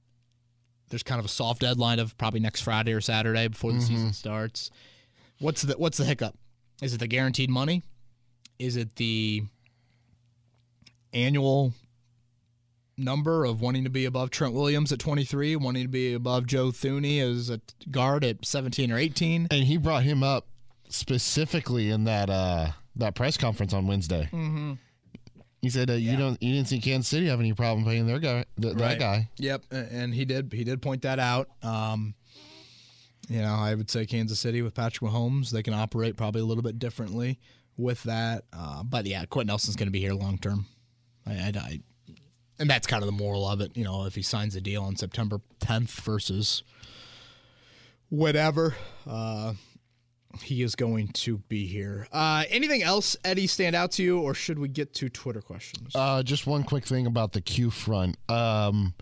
there's kind of a soft deadline of probably next Friday or Saturday before the season mm-hmm. starts. What's the What's the hiccup? Is it the guaranteed money? Is it the annual number of wanting to be above Trent Williams at 23, wanting to be above Joe Thuney as a guard at 17 or 18? And he brought him up specifically in that uh, that press conference on Wednesday. Mm-hmm. He said uh, you don't you didn't see Kansas City have any problem paying their guy th- that guy. Yep, and he did. He did point that out. Um, you know, I would say Kansas City with Patrick Mahomes, they can operate probably a little bit differently with that. Uh, but yeah, Quenton Nelson's going to be here long term. I, I, I, and that's kind of the moral of it. You know, if he signs a deal on September 10th versus whatever, uh, he is going to be here. Uh, anything else, Eddie, stand out to you, or should we get to Twitter questions? Uh, just one quick thing about the Q front. Um,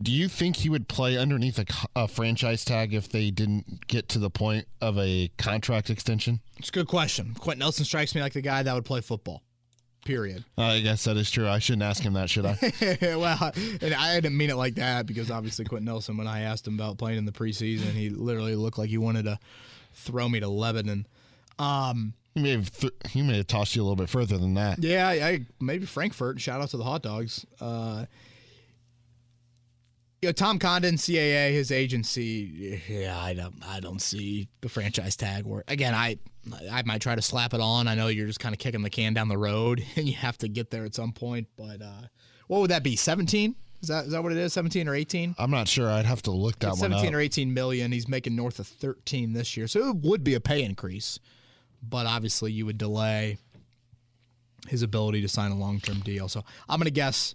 do you think he would play underneath a, a franchise tag if they didn't get to the point of a contract extension? It's a good question. Quenton Nelson strikes me like the guy that would play football. Period. Uh, I guess that is true. I shouldn't ask him that, should I? <laughs> well, and I didn't mean it like that because obviously Quenton Nelson, when I asked him about playing in the preseason, he literally looked like he wanted to throw me to Lebanon. Um, he may have th- he may have tossed you a little bit further than that. yeah, I, I maybe Frankfurt. Shout out to the hot dogs. Uh, you know, Tom Condon, CAA, his agency. Yeah, I don't, I don't see the franchise tag work. Again, I, I might try to slap it on. I know you're just kind of kicking the can down the road, <laughs> and you have to get there at some point. But uh, what would that be? Seventeen? Is that is that what it is? Seventeen or eighteen? I'm not sure. I'd have to look that It's one 17 up. or 18 million. He's making north of 13 this year. So it would be a pay increase. But obviously, you would delay his ability to sign a long term deal. So I'm going to guess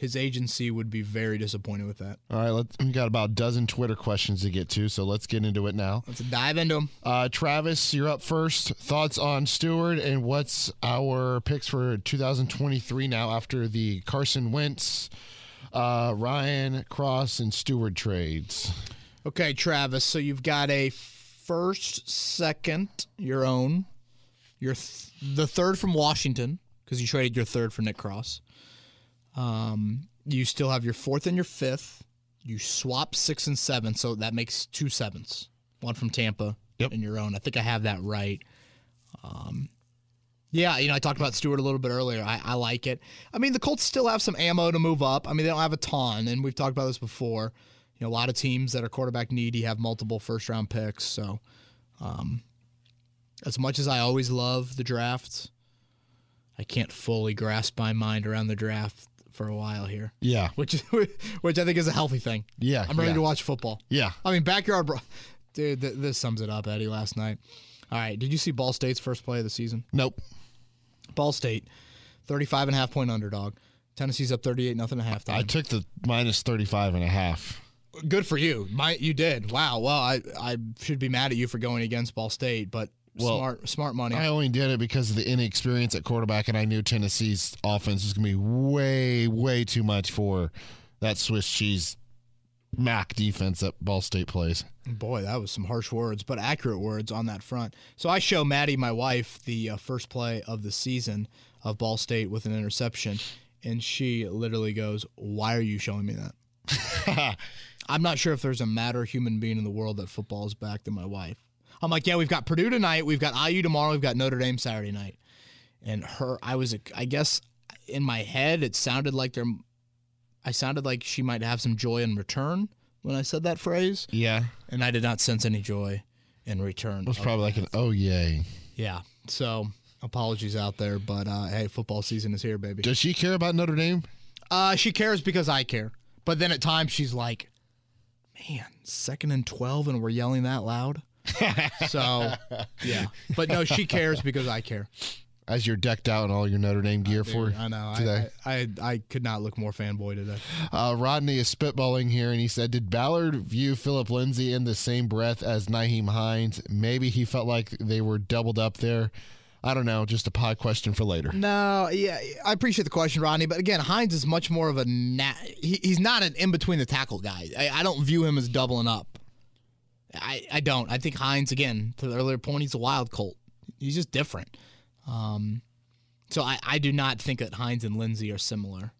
his agency would be very disappointed with that. All right, let's, we got about a dozen Twitter questions to get to, so let's get into it now. Let's dive into them. Uh, Travis, you're up first. Thoughts on Stuard and what's our picks for 2023 now after the Carson Wentz, uh, Ryan Cross, and Stuard trades? Okay, Travis. So you've got a first, second, your own, your th- the third from Washington because you traded your third for Nick Cross. Um, you still have your fourth and your fifth you swap six and seven, so that makes two sevens. One from Tampa Yep. and your own. I think I have that right. Um, yeah, you know, I talked about Stuard a little bit earlier. I, I like it. I mean, the Colts still have some ammo to move up. I mean, they don't have a ton, and we've talked about this before. You know, a lot of teams that are quarterback needy have multiple first round picks. So, um, as much as I always love the draft, I can't fully grasp my mind around the draft for a while here, Yeah. which is <laughs> which I think is a healthy thing. Yeah. I'm ready yeah. to watch football. Yeah. I mean, backyard, bro. Dude, th- this sums it up, Eddie. Last night. All right, did you see Ball State's first play of the season? Nope. Ball State, 35 and a half point underdog. Tennessee's up 38 nothing at halftime. I took the minus 35 and a half. Good for you. My, you did. Wow. Well, I, I should be mad at you for going against Ball State, but Well, smart smart money. I only did it because of the inexperience at quarterback, and I knew Tennessee's offense was going to be way, way too much for that Swiss cheese Mac defense that Ball State plays. Boy, that was some harsh words, but accurate words on that front. So I show Maddie, my wife, the uh, first play of the season of Ball State with an interception, and she literally goes, "Why are you showing me that?" <laughs> I'm not sure if there's a madder human being in the world that football is back than my wife. I'm like, yeah, we've got Purdue tonight, we've got IU tomorrow, we've got Notre Dame Saturday night, and her, I was, I guess, in my head, it sounded like there, I sounded like she might have some joy in return when I said that phrase Yeah. and I did not sense any joy in return. It was probably like an oh yay. yeah. So apologies out there, but uh, hey, football season is here, baby. Does she care about Notre Dame? Uh, she cares because I care, but then at times she's like, "Man, second and twelve, and we're yelling that loud." <laughs> so yeah, but no, she cares because I care. As you're decked out in all your Notre Dame gear for I know. today. I, I I could not look more fanboy today. Uh, Rodney is spitballing here, and he said, "Did Ballard view Phillip Lindsay in the same breath as Nyheim Hines? Maybe he felt like they were doubled up there. I don't know. Just a pod question for later." No, yeah, I appreciate the question, Rodney. But again, Hines is much more of a na- he, he's not an in between the tackle guy. I, I don't view him as doubling up. I, I don't. I think Hines, again, to the earlier point, he's a wild colt. He's just different. Um, so I, I do not think that Hines and Lindsay are similar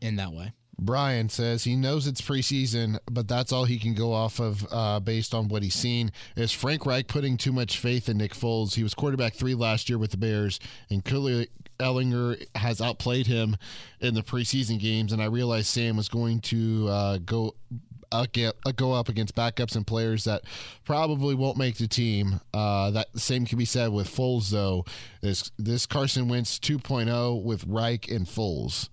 in that way. Brian says he knows it's preseason, but that's all he can go off of uh, based on what he's seen. Is Frank Reich putting too much faith in Nick Foles? He was quarterback three last year with the Bears, and clearly Ehlinger has outplayed him in the preseason games. And I realized Sam was going to uh, go. Uh, uh, go up against backups and players that probably won't make the team. Uh, that same can be said with Foles, though. This this Carson Wentz 2.0 with Reich and Foles.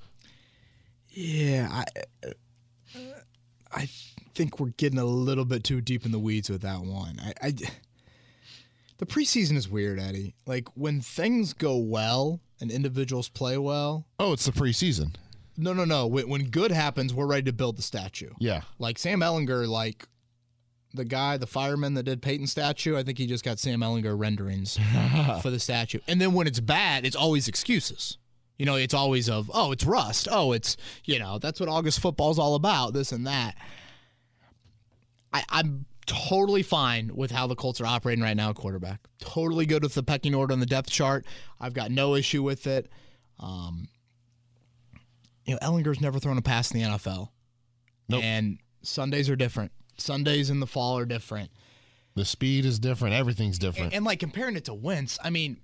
Yeah, I I think we're getting a little bit too deep in the weeds with that one. I, I the preseason is weird, Eddie. Like when things go well and individuals play well. Oh, it's the preseason. No, no, no. When, when good happens, we're ready to build the statue. Yeah. Like Sam Ehlinger, like the guy, the fireman that did Peyton's statue. I think he just got Sam Ehlinger renderings <laughs> for the statue. And then when it's bad, it's always excuses. You know, it's always of, oh, it's rust. Oh, it's, you know, that's what August football's all about, this and that. I, I'm totally fine with how the Colts are operating right now quarterback. Totally good with the pecking order on the depth chart. I've got no issue with it. Um, you know, Ehlinger's never thrown a pass in the NFL. Nope. And Sundays are different. Sundays in the fall are different. The speed is different. Everything's different. And, and like comparing it to Wentz, I mean,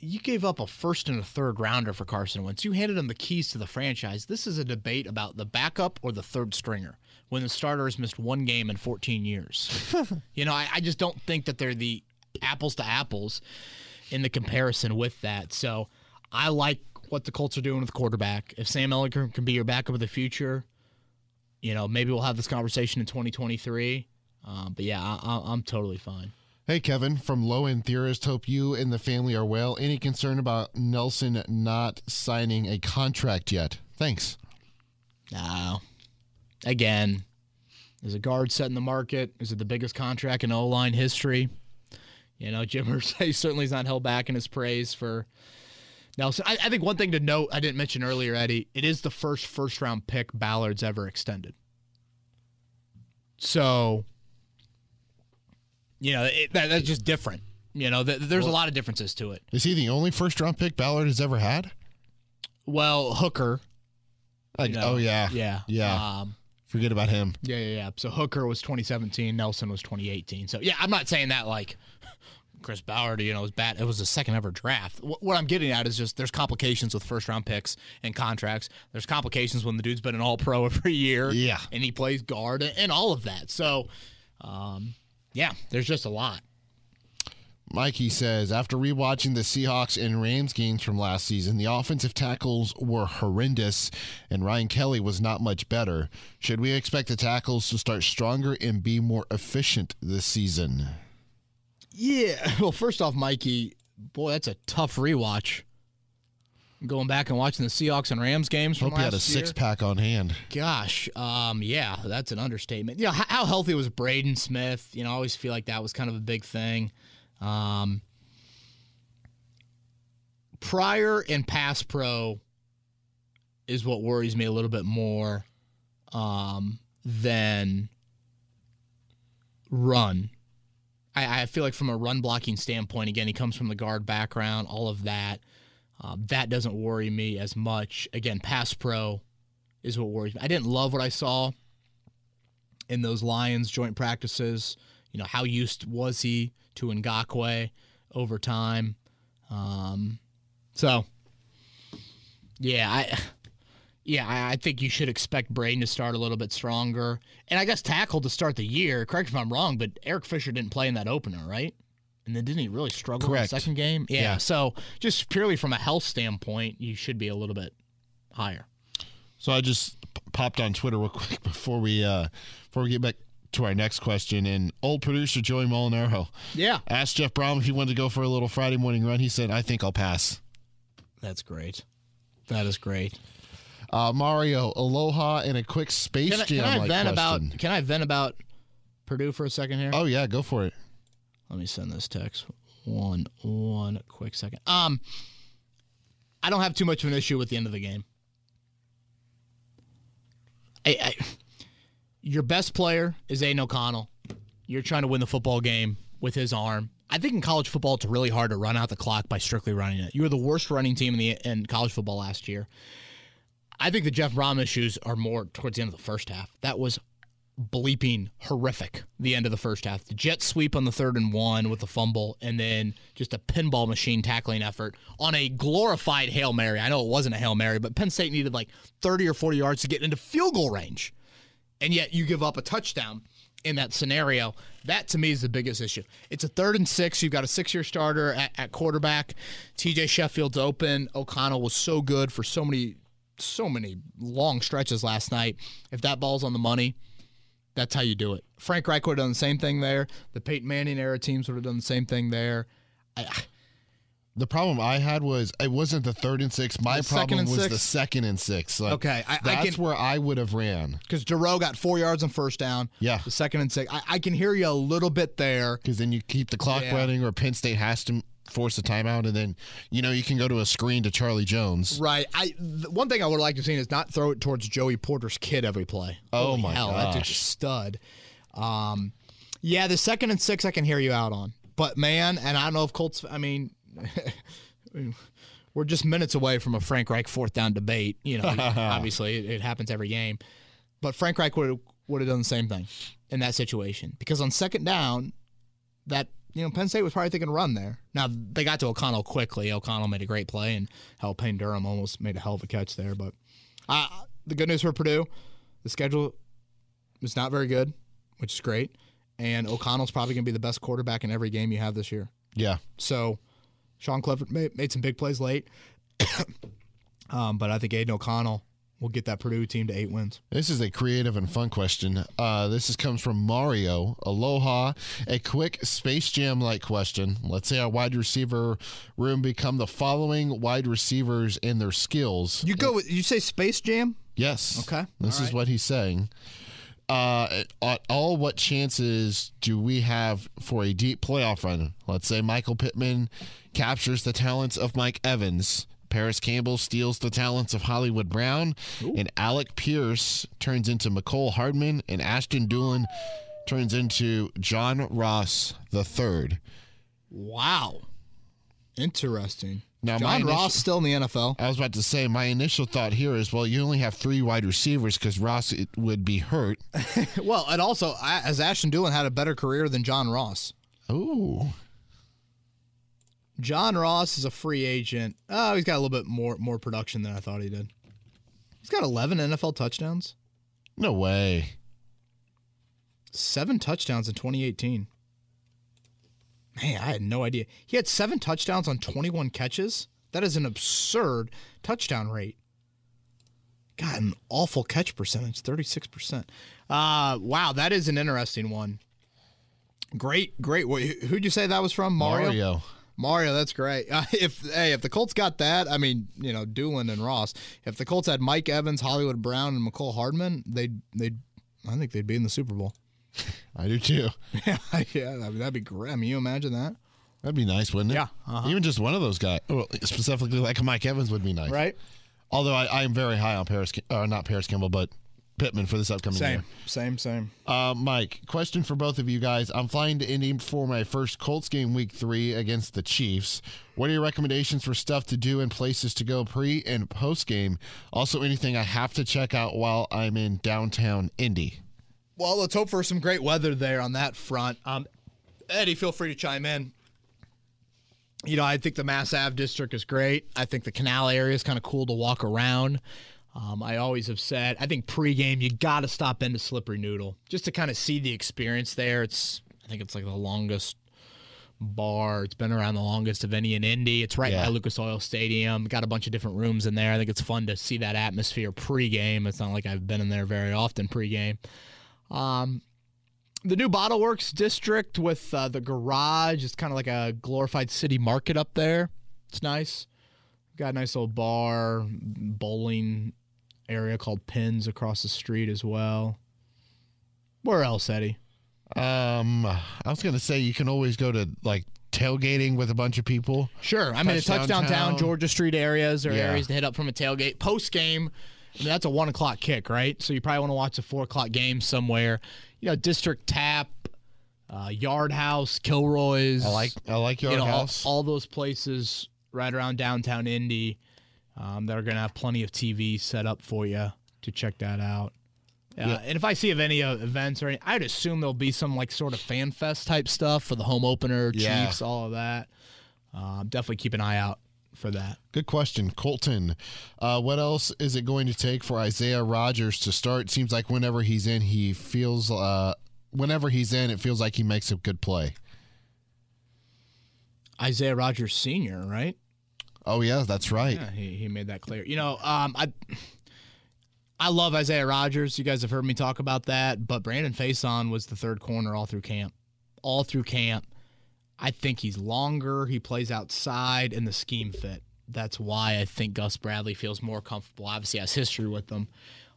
you gave up a first and a third rounder for Carson Wentz. You handed him the keys to the franchise. This is a debate about the backup or the third stringer when the starter has missed one game in 14 years. <laughs> you know, I, I just don't think that they're the apples to apples in the comparison with that. So I like what the Colts are doing with the quarterback. If Sam Ehlinger can be your backup of the future, you know, maybe we'll have this conversation in 2023. Um, but yeah, I, I, I'm totally fine. hey, Kevin from Low End Theorist. Hope you and the family are well. Any concern about Nelson not signing a contract yet? Thanks. No. Again, is a guard set in the market? Is it the biggest contract in O line history? You know, Jim Irsay <laughs> certainly is not held back in his praise for Nelson. I, I think one thing to note, I didn't mention earlier, Eddie, it is the first first round pick Ballard's ever extended. So, you know, it, that, that's just different. You know, th- there's a lot of differences to it. Is he the only first round pick Ballard has ever had? Well, Hooker, Like, you know, oh yeah, yeah, yeah. Um, Forget about him. Yeah, yeah, yeah. So Hooker was 2017, Nelson was 2018. So yeah, I'm not saying that like Chris Ballard, you know, was bad. It was the second ever draft. What I'm getting at is just there's complications with first round picks and contracts. There's complications when the dude's been an All Pro <laughs> every year. Yeah. and he plays guard and- and all of that. So, um, yeah, there's just a lot. Mikey says after rewatching the Seahawks and Rams games from last season, the offensive tackles were horrendous and Ryan Kelly was not much better. Should we expect the tackles to start stronger and be more efficient this season? Yeah. <laughs> Well, first off, Mikey, boy, that's a tough rewatch. Going back and watching the Seahawks and Rams games from Hope you had a year. six pack on hand. Gosh, um, yeah, that's an understatement. You know, how, how healthy was Braden Smith? You know, I always feel like that was kind of a big thing. Um, Pryor and pass pro is what worries me a little bit more um, than run. I, I feel like from a run blocking standpoint, again, he comes from the guard background, all of that. Um, that doesn't worry me as much. Again, pass pro is what worries me. I didn't love what I saw in those Lions joint practices. You know, how used was he to Ngakoue over time? Um, so, yeah, I, yeah, I, think you should expect Braden to start a little bit stronger, and I guess tackle to start the year. Correct if I'm wrong, but Eric Fisher didn't play in that opener, right? And then didn't he really struggle Correct. in the second game? Yeah. Yeah. So just purely from a health standpoint, you should be a little bit higher. So I just popped on Twitter real <laughs> quick before we uh before we get back to our next question. And old producer Joey Molinaro Yeah. asked Jeff Brohm if he wanted to go for a little Friday morning run. He said, "I think I'll pass." That's great. That is great. Uh, Mario, aloha, and a quick space Can I, jam can I like vent question. about can I vent about Purdue for a second here? Oh yeah, go for it. Let me send this text. One one quick second. Um I don't have too much of an issue with the end of the game. I, I, your best player is Aidan O'Connell. You're trying to win the football game with his arm. I think in college football it's really hard to run out the clock by strictly running it. You were the worst running team in the in college football last year. I think the Jeff Brohm issues are more towards the end of the first half. That was bleeping horrific the end of the first half. The jet sweep on the third and one with the fumble, and then just a pinball machine tackling effort on a glorified Hail Mary. I know it wasn't a Hail Mary, but Penn State needed like 30 or 40 yards to get into field goal range. And yet you give up a touchdown in that scenario. That to me is the biggest issue. It's a third and six. You've got a six year starter at, at quarterback. TJ Sheffield's open. O'Connell was so good for so many so many long stretches last night. If that ball's on the money, that's how you do it. Frank Reich would have done the same thing there. The Peyton Manning era teams would have done the same thing there. I, ah. The problem I had was it wasn't the third and six. My problem was six? the second and six. Like, Okay, I- I that's can- where I would have ran because Doerue got four yards on first down. Yeah. The second and six. I, I can hear you a little bit there. because then you keep the clock Yeah. running, or Penn State has to force a timeout, and then you know you can go to a screen to Charlie Jones. Right. I the one thing I would like to see is not throw it towards Joey Porter's kid every play. Oh, Holy my hell, That's a stud. Um, yeah, the second and six I can hear you out on, but man, and I don't know if Colts. I mean, <laughs> we're just minutes away from a Frank Reich fourth down debate. You know, <laughs> obviously it, it happens every game, but Frank Reich would would have done the same thing in that situation because on second down, that you know Penn State was probably thinking run there. Now they got to O'Connell quickly. O'Connell made a great play, and hell, Payne Durham almost made a hell of a catch there. But uh, the good news for Purdue, the schedule is not very good, which is great, and O'Connell's probably going to be the best quarterback in every game you have this year. Yeah, So Sean Clifford made, made some big plays late, <coughs> um, but I think Aidan O'Connell will get that Purdue team to eight wins. this is a creative and fun question. Uh, this is, comes from Mario. Aloha, a quick Space Jam like question. Let's say our wide receiver room become the following wide receivers and their skills. You go. With, you say Space Jam? Yes. Okay, This all is right. what he's saying. Uh, at all, what chances do we have for a deep playoff run? Let's say Michael Pittman captures the talents of Mike Evans. Parris Campbell steals the talents of Hollywood Brown, and Alec Pierce turns into Mecole Hardman, and Ashton Dulin turns into John Ross the third. Wow. Interesting. Now, John initial- Ross still in the NFL. I was about to say my initial thought here is well, you only have three wide receivers because Ross it would be hurt. <laughs> Well, and also, as Ashton Dulin had a better career than John Ross. Ooh, John Ross is a free agent. Oh, he's got a little bit more more production than I thought he did. He's got 11 NFL touchdowns, no way. seven touchdowns in 2018. Man, I had no idea. He had seven touchdowns on 21 catches. That is an absurd touchdown rate. Got an awful catch percentage, 36%. Uh, wow, that is an interesting one. Great, great. Who'd you say that was from? Mario? Mario. Mario, that's great. Uh, <laughs> if hey, if the Colts got that, I mean, you know, Dulin and Ross. If the Colts had Mike Evans, Hollywood Brown, and Mecole Hardman, they'd they'd I think they'd be in the Super Bowl. <laughs> I do too. <laughs> yeah, yeah, mean, that'd be great. I mean, you imagine that, That'd be nice, wouldn't it? Yeah, uh-huh. Even just one of those guys, well, specifically like Mike Evans, would be nice. right? Although I, I am very high on Parris, uh, not Parris Campbell, but Pittman for this upcoming Same, year. same, same. Uh, Mike, question for both of you guys. I'm flying to Indy for my first Colts game week three against the Chiefs. What are your recommendations for stuff to do and places to go pre and post game? Also, anything I have to check out while I'm in downtown Indy? Well, let's hope for some great weather there on that front. Um, Eddie, feel free to chime in. You know, I think the Mass Ave district is great. I think the canal area is kind of cool to walk around. Um, I always have said, I think pregame, you got to stop into Slippery Noodle just to kind of see the experience there. It's, I think it's like the longest bar. It's been around the longest of any in Indy. It's right Yeah. by Lucas Oil Stadium. Got a bunch of different rooms in there. I think it's fun to see that atmosphere pregame. It's not like I've been in there very often pregame. Um, the new Bottle Works district with uh, the garage is kind of like a glorified city market up there. It's nice. Got a nice little bar, bowling area called Pins across the street as well. Where else, Eddie? Um, I was gonna say you can always go to like tailgating with a bunch of people. Sure. I mean, a Touchdown touchdown town. Georgia Street areas or Yeah. areas to hit up from a tailgate. Post game, I mean, that's a one o'clock kick, right? So you probably want to watch a four o'clock game somewhere. You know, District Tap, uh, Yard House, Kilroy's. I like I like Yard you know, all, house. all those places right around downtown Indy um, that are going to have plenty of TV set up for you to check that out. Uh, And if I see of any uh, events or any, I'd assume there'll be some like sort of fan fest type stuff for the home opener, Yeah. Chiefs, all of that. Um, definitely keep an eye out for that. Good question, Colton. Uh, what else is it going to take for Isaiah Rogers to start? Seems like whenever he's in, he feels. Uh, whenever he's in, it feels like he makes a good play. Isaiah Rogers Sr., right? Oh yeah, that's right. Yeah, he, he made that clear. You know, um, I I love Isaiah Rogers. You guys have heard me talk about that, but Brandon Facyson was the third corner all through camp. All through camp. I think he's longer. He plays outside, and the scheme fit. That's why I think Gus Bradley feels more comfortable. Obviously, has history with them.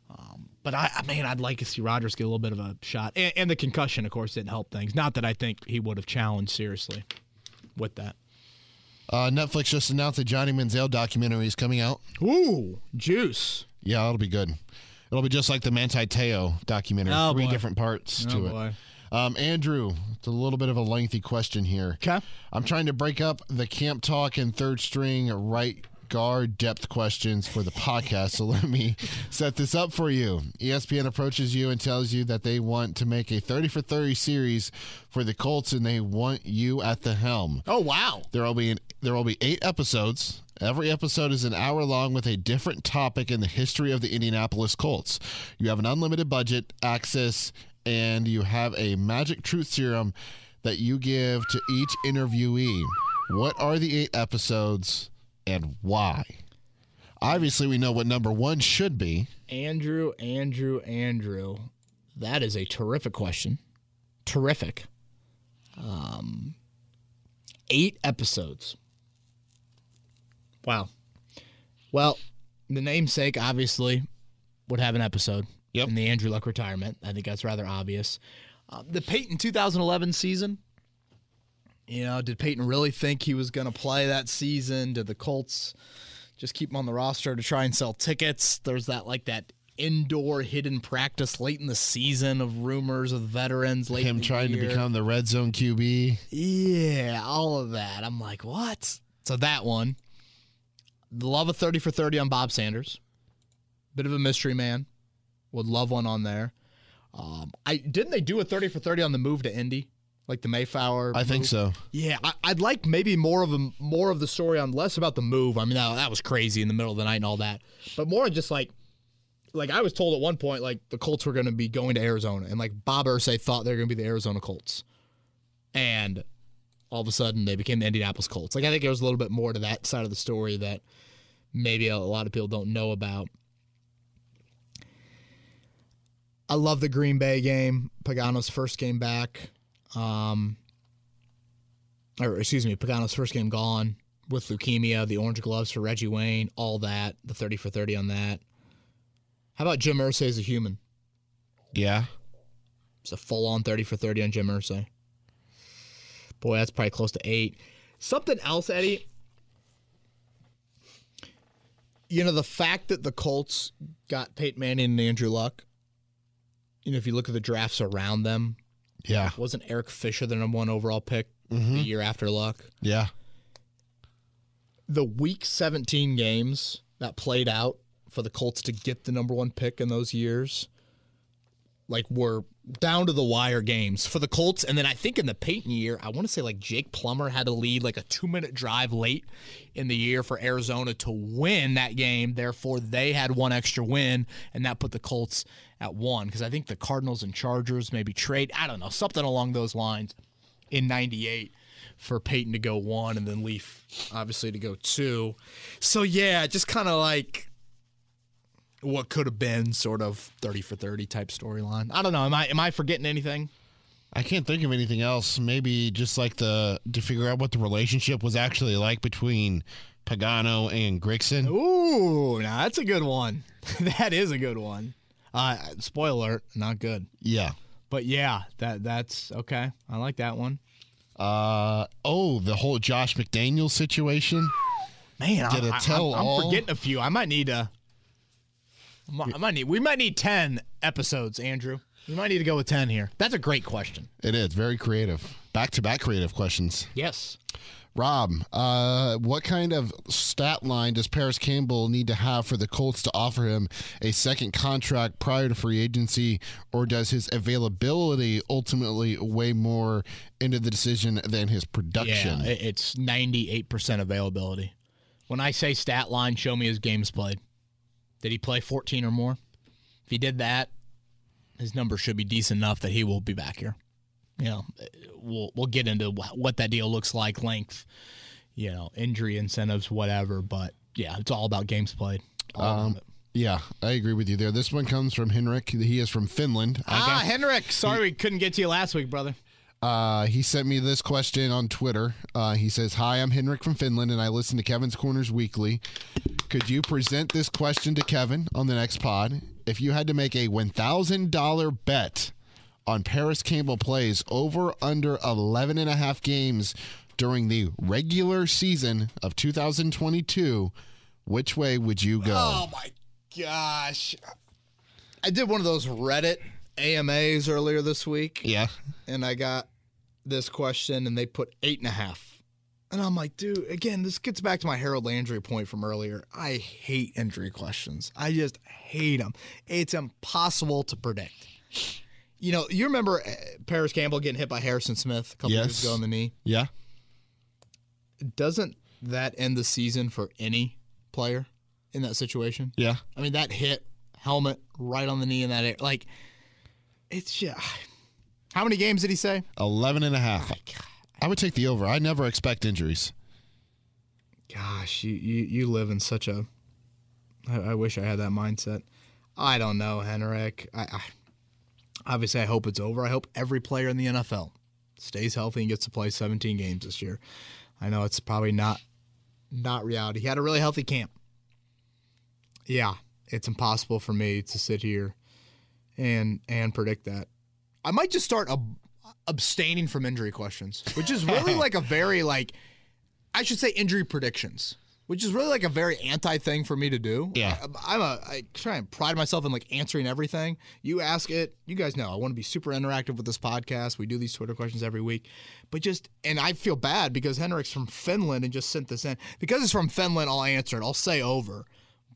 Um, but I, I mean, I'd like to see Rogers get a little bit of a shot. And, and the concussion, of course, didn't help things. Not that I think he would have challenged seriously with that. Uh, Netflix just announced the Johnny Manziel documentary is coming out. Ooh, juice. Yeah, it'll be good. It'll be just like the Manti Teo documentary. Oh, Three boy. different parts to Oh, it. Um, Andrew, it's a little bit of a lengthy question here. Okay. I'm trying to break up the camp talk and third string right guard depth questions for the podcast. So let me set this up for you. ESPN approaches you and tells you that they want to make a 30 for 30 series for the Colts and they want you at the helm. Oh, wow. There will be an, there will be eight episodes. Every episode is an hour long with a different topic in the history of the Indianapolis Colts. You have an unlimited budget, access, and you have a magic truth serum that you give to each interviewee. What are the eight episodes and why? Obviously, we know what number one should be. Andrew, Andrew, Andrew. That is a terrific question. Terrific. Um, eight episodes. Wow. Well, the namesake obviously would have an episode Yep. in the Andrew Luck retirement. I think that's rather obvious. Uh, the Peyton 2011 season. You know, did Peyton really think he was going to play that season? Did the Colts just keep him on the roster to try and sell tickets? There's that like that indoor hidden practice late in the season of rumors of veterans late Him trying to become the red zone QB. yeah, all of that. I'm like, what? So that one. The love of 30 for 30 on Bob Sanders. Bit of a mystery man. Would love one on there. Um, I didn't they do a 30 for 30 on the move to Indy? Like the Mayflower. I think so. Yeah, I, I'd like maybe more of a more of the story on less about the move. I mean, that, that was crazy in the middle of the night and all that, but more just like, like I was told at one point, like the Colts were going to be going to Arizona, and like Bob Irsay thought they were going to be the Arizona Colts, and all of a sudden they became the Indianapolis Colts. Like I think there was a little bit more to that side of the story that maybe a lot of people don't know about. I love the Green Bay game, Pagano's first game back. Um, or excuse me, Pagano's first game gone with leukemia, the orange gloves for Reggie Wayne, all that, the 30 for 30 on that. How about Jim Irsay as a human? Yeah. It's a full on 30 for 30 on Jim Irsay. Boy, that's probably close to eight. Something else, Eddie. You know, the fact that the Colts got Peyton Manning and Andrew Luck, you know, if you look at the drafts around them, Yeah. wasn't Eric Fisher the number one overall pick Mm-hmm. the year after Luck? Yeah. The week 17 games that played out for the Colts to get the number one pick in those years, like were down to the wire games for the Colts. And then I think in the Peyton year, I want to say like Jake Plummer had to lead like a two minute drive late in the year for Arizona to win that game. Therefore, they had one extra win, and that put the Colts at one. Because I think the Cardinals and Chargers maybe trade, I don't know, something along those lines in 98 for Peyton to go one and then Leaf obviously to go two. So yeah, just kind of like what could have been sort of 30 for 30 type storyline. I don't know. Am I am I forgetting anything? I can't think of anything else. Maybe just like the to figure out what the relationship was actually like between Pagano and Grigson. Ooh, now that's a good one. <laughs> that is a good one. Uh spoiler, alert, not good. Yeah. But yeah, that that's okay. I like that one. Uh oh, the whole Josh McDaniels situation. Man, Did I, I- tell I'm, I'm forgetting a few. I might need to. I might- need. We might need ten episodes, Andrew. We might need to go with ten here. That's a great question. It is very creative. Back to back creative questions. Yes. Rob, uh, what kind of stat line does Parris Campbell need to have for the Colts to offer him a second contract prior to free agency, or does his availability ultimately weigh more into the decision than his production? Yeah, it's ninety-eight percent availability. When I say stat line, show me his games played. Did he play fourteen or more? If he did that, his number should be decent enough that he will be back here. You know, we'll we'll get into what that deal looks like, length, you know, injury incentives, whatever. But yeah, it's all about games played. Um. Yeah, I agree with you there. This one comes from Henrik. He is from Finland. Ah, Henrik, sorry we couldn't get to you last week, brother. Uh, he sent me this question on Twitter. Uh, he says, Hi, I'm Henrik from Finland, and I listen to Kevin's Corners weekly. Could you present this question to Kevin on the next pod? If you had to make a $1,000 bet on Parris Campbell plays over under 11 and a half games during the regular season of 2022, which way would you go? Oh my gosh. I did one of those Reddit AMAs earlier this week. Yeah. and I got this question, and they put eight and a half. And I'm like, dude, again, this gets back to my Harold Landry point from earlier. I hate injury questions. I just hate them. It's impossible to predict. You know, you remember uh, Parris Campbell getting hit by Harrison Smith a couple Yes. years ago in the knee? Yeah. Doesn't that end the season for any player in that situation? Yeah. I mean, that hit, helmet right on the knee in that air. Like, it's just. How many games did he say? 11 and a half. I would take the over. I never expect injuries. Gosh, you, you, you live in such a. I, I wish I had that mindset. I don't know, Henrik. I, I obviously I hope it's over. I hope every player in the NFL stays healthy and gets to play 17 games this year. I know it's probably not not reality. He had a really healthy camp. Yeah, it's impossible for me to sit here and and predict that. I might just start ab- abstaining from injury questions, which is <laughs> really like a very like I should say injury predictions. which is really like a very anti thing for me to do. Yeah. I, I'm a I try and pride myself in like answering everything. You ask it, you guys know I want to be super interactive with this podcast. We do these Twitter questions every week, but just and I feel bad because Henrik's from Finland and just sent this in because it's from Finland. I'll answer it. I'll say over,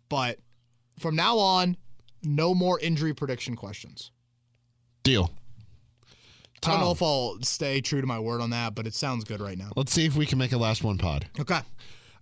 but from now on, no more injury prediction questions. Deal. I don't know if I'll stay true to my word on that, but it sounds good right now. Let's see if we can make a last one pod. Okay.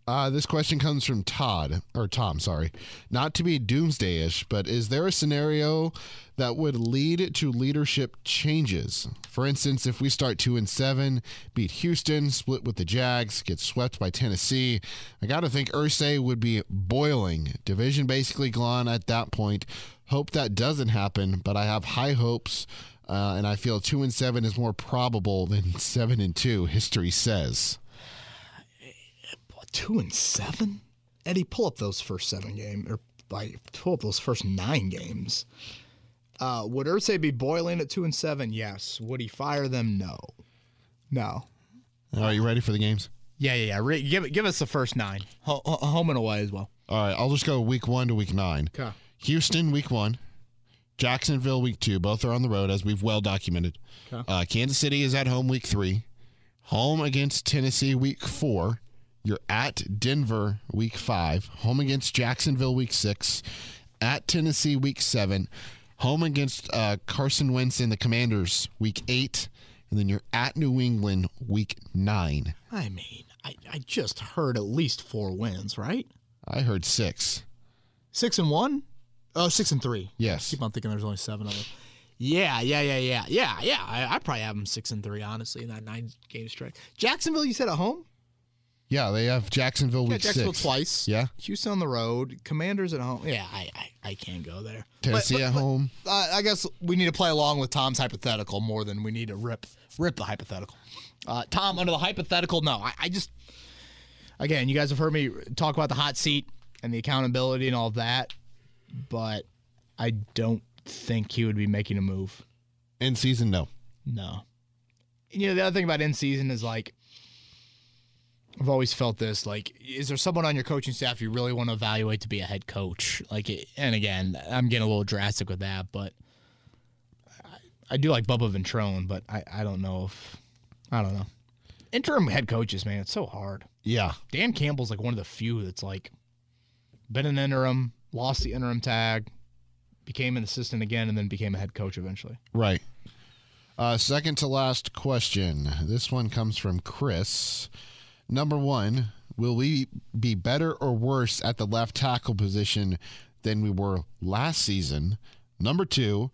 Uh, this question comes from Todd, or Tom, sorry. Not to be doomsday-ish, but is there a scenario that would lead to leadership changes? For instance, if we start two and seven, beat Houston, split with the Jags, get swept by Tennessee, I got to think Irsay would be boiling. Division basically gone at that point. Hope that doesn't happen, but I have high hopes. Uh, and I feel two and seven is more probable than <laughs> seven and two. History says. two and seven. Eddie, pull up those first seven games, or like pull up those first nine games. Uh, would Irsay be boiling at two and seven? Yes. Would he fire them? No. No. Are you ready for the games? Yeah, yeah, yeah. Re- give give us the first nine, Ho- ho- home and away as well. All right, I'll just go week one to week nine. Okay. Houston, week one. Jacksonville, week two. Both are on the road, as we've well documented. Okay. Uh, Kansas City is at home, week three. Home against Tennessee, week four. You're at Denver, week five. Home against Jacksonville, week six. At Tennessee, week seven. Home against uh, Carson Wentz and the Commanders, week eight. And then you're at New England, week nine. I mean, I, I just heard at least four wins, right? I heard six. Six and one? Oh, six and three. Yes. Keep on thinking there's only seven of them. Yeah, yeah, yeah, yeah, yeah, yeah. I, I probably have them six and three, honestly, in that nine game stretch. Jacksonville, you said at home? Yeah, they have Jacksonville Yeah, Jacksonville six. twice. Yeah. Houston on the road. Commanders at home. Yeah, I I, I can't go there. Tennessee But- at but- home. Uh, I guess we need to play along with Tom's hypothetical more than we need to rip rip the hypothetical. Uh, Tom, under the hypothetical, no. I, I just again, you guys have heard me talk about the hot seat and the accountability and all that, but I don't think he would be making a move. In season, no. No. You know, the other thing about in season is like, I've always felt this. Like, is there someone on your coaching staff you really want to evaluate to be a head coach? Like, it, and again, I'm getting a little drastic with that, but I, I do like Bubba Ventrone, but I, I don't know if, I don't know. Interim head coaches, man, it's so hard. Yeah. Dan Campbell's like one of the few that's like been an interim, lost the interim tag, became an assistant again, and then became a head coach eventually. Right. Uh, second to last question. This one comes from Chris. Number one, will we be better or worse at the left tackle position than we were last season? Number two,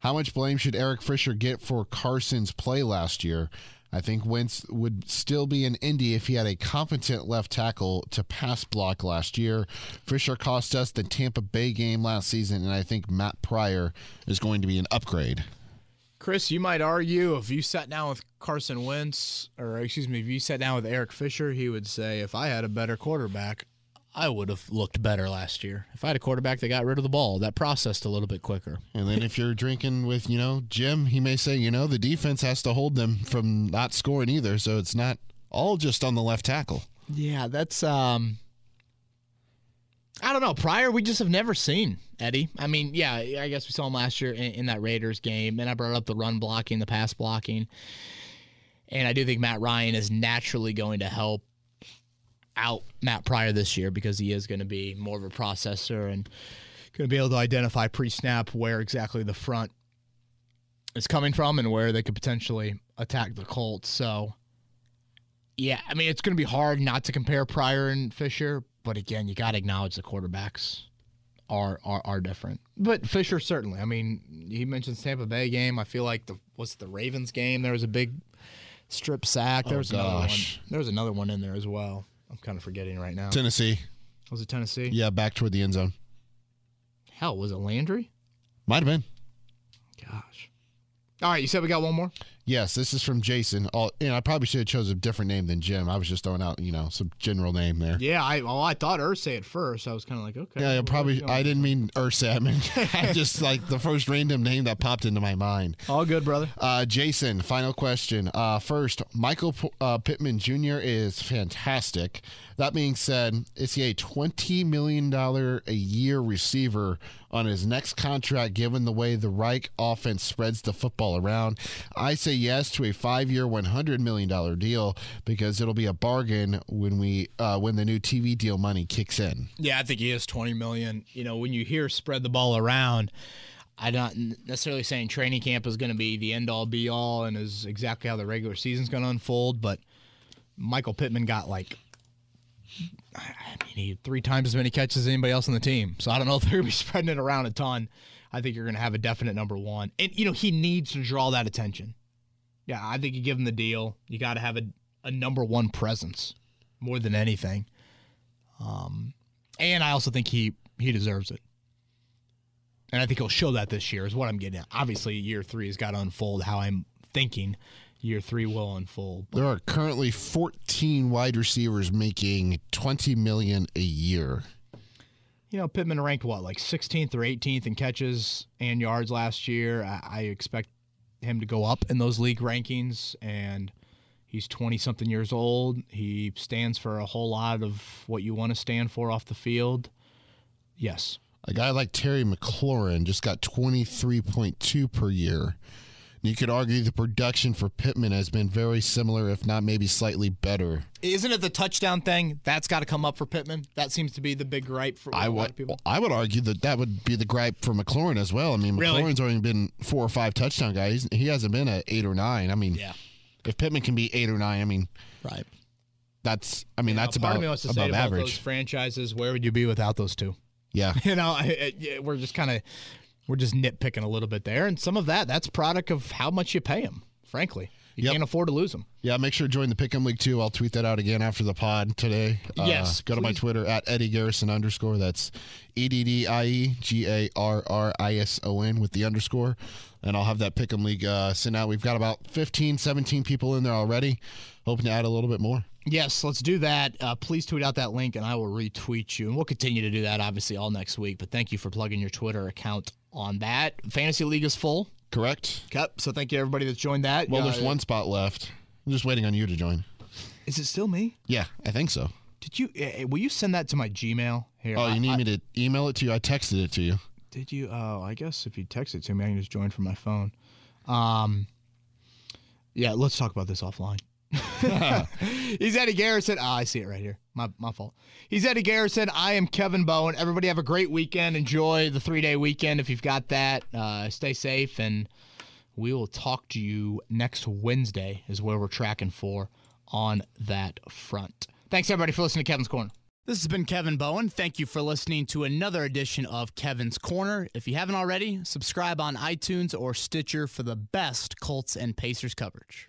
how much blame should Eric Fisher get for Carson's play last year? I think Wentz would still be in Indy if he had a competent left tackle to pass block last year. Fisher cost us the Tampa Bay game last season, and I think Matt Pryor is going to be an upgrade. Chris, you might argue if you sat down with Carson Wentz, or excuse me, if you sat down with Eric Fisher, he would say, if I had a better quarterback, I would have looked better last year. If I had a quarterback that got rid of the ball, that processed a little bit quicker. And then if you're drinking with, you know, Jim, he may say, you know, the defense has to hold them from not scoring either. So it's not all just on the left tackle. Yeah, that's um I don't know. Pryor, we just have never seen Eddie. I mean, yeah, I guess we saw him last year in, in that Raiders game, and I brought up the run blocking, the pass blocking, and I do think Matt Ryan is naturally going to help out Matt Pryor this year because he is going to be more of a processor and going to be able to identify pre-snap where exactly the front is coming from and where they could potentially attack the Colts. So, yeah, I mean, it's going to be hard not to compare Pryor and Fisher, but again, you got to acknowledge the quarterbacks are, are are different. But Fisher certainly. I mean, he mentioned Tampa Bay game. I feel like the was the Ravens game. There was a big strip sack. Oh, there Oh, was another one. There was another one in there as well. I'm kind of forgetting right now. Tennessee. Was it Tennessee? Yeah, back toward the end zone. Hell, was it Landry? Might have been. Gosh. All right, you said we got one more. Yes, this is from Jason. All, and I probably should have chose a different name than Jim. I was just throwing out, you know, some general name there. Yeah, I well, I thought Irsay at first. I was kind of like, okay. Yeah, probably. I didn't mean Irsay. I mean, <laughs> <laughs> I just like the first random name that popped into my mind. All good, brother. Uh, Jason, final question. Uh, first, Michael P- uh, Pittman Jr. is fantastic. That being said, is he a $20 million a year receiver on his next contract given the way the Reich offense spreads the football around? I say yes to a five year, $100 million deal because it'll be a bargain when we uh, when the new TV deal money kicks in. Yeah, I think he is 20 million. You know, when you hear spread the ball around, I'm not necessarily saying training camp is going to be the end all be all and is exactly how the regular season's going to unfold, but Michael Pittman got like I mean, he had three times as many catches as anybody else on the team. So I don't know if they're going to be <laughs> spreading it around a ton. I think you're going to have a definite number one. And, you know, he needs to draw that attention. Yeah, I think you give him the deal. You got to have a, a number one presence more than anything. Um, and I also think he he deserves it. And I think he'll show that this year is what I'm getting at. Obviously, year three has got to unfold how I'm thinking year three will unfold. There are currently 14 wide receivers making 20 million a year. You know, Pittman ranked what, like 16th or 18th in catches and yards last year. I, I expect him to go up in those league rankings, and he's 20 something years old. He stands for a whole lot of what you want to stand for off the field. Yes. A guy like Terry McLaurin just got 23.2 per year. You could argue the production for Pittman has been very similar, if not maybe slightly better. Isn't it the touchdown thing? That's got to come up for Pittman. That seems to be the big gripe for I a lot would, of people. I would argue that that would be the gripe for McLaurin as well. I mean, Really? McLaurin's only been four or five touchdown guys. He hasn't been at eight or nine. I mean, Yeah. if Pittman can be eight or nine, I mean, Right. that's I mean that's about of me wants to above about those average. franchises, where would you be without those two? Yeah, <laughs> You know, I, I, we're just kind of we're just nitpicking a little bit there, and some of that that's product of how much you pay them. Frankly, you Yep. can't afford to lose them. yeah. Make sure to join the Pick'em League too. I'll tweet that out again after the pod today. Uh, Yes, go to my. Twitter at Eddie Garrison underscore. That's E D D I E G A R R I S O N with the underscore, and I'll have that Pick'em League uh, sent out. We've got about 15, 17 people in there already. Hoping to add a little bit more. Yes, let's do that. Uh, please tweet out that link, and I will retweet you, and we'll continue to do that obviously all next week. But thank you for plugging your Twitter account on that. Fantasy League is full. Correct. Yep. So thank you everybody that's joined that. Well, Uh, there's one spot left. I'm just waiting on you to join. Is it still me? Yeah, I think so. Did you? Uh, will you send that to my Gmail? Here. Oh, I- you need I- me to email it to you? I texted it to you. Did you? Oh, I guess if you text it to me, I can just join from my phone. Um, yeah, let's talk about this offline. <laughs> He's Eddie Garrison. Ah, I see it right here. My my fault. He's Eddie Garrison. I am Kevin Bowen. Everybody have a great weekend. Enjoy the three day weekend if you've got that. Uh, stay safe, and we will talk to you next Wednesday. Is where we're tracking for on that front. Thanks everybody for listening to Kevin's Corner. This has been Kevin Bowen. Thank you for listening to another edition of Kevin's Corner. If you haven't already, subscribe on iTunes or Stitcher for the best Colts and Pacers coverage.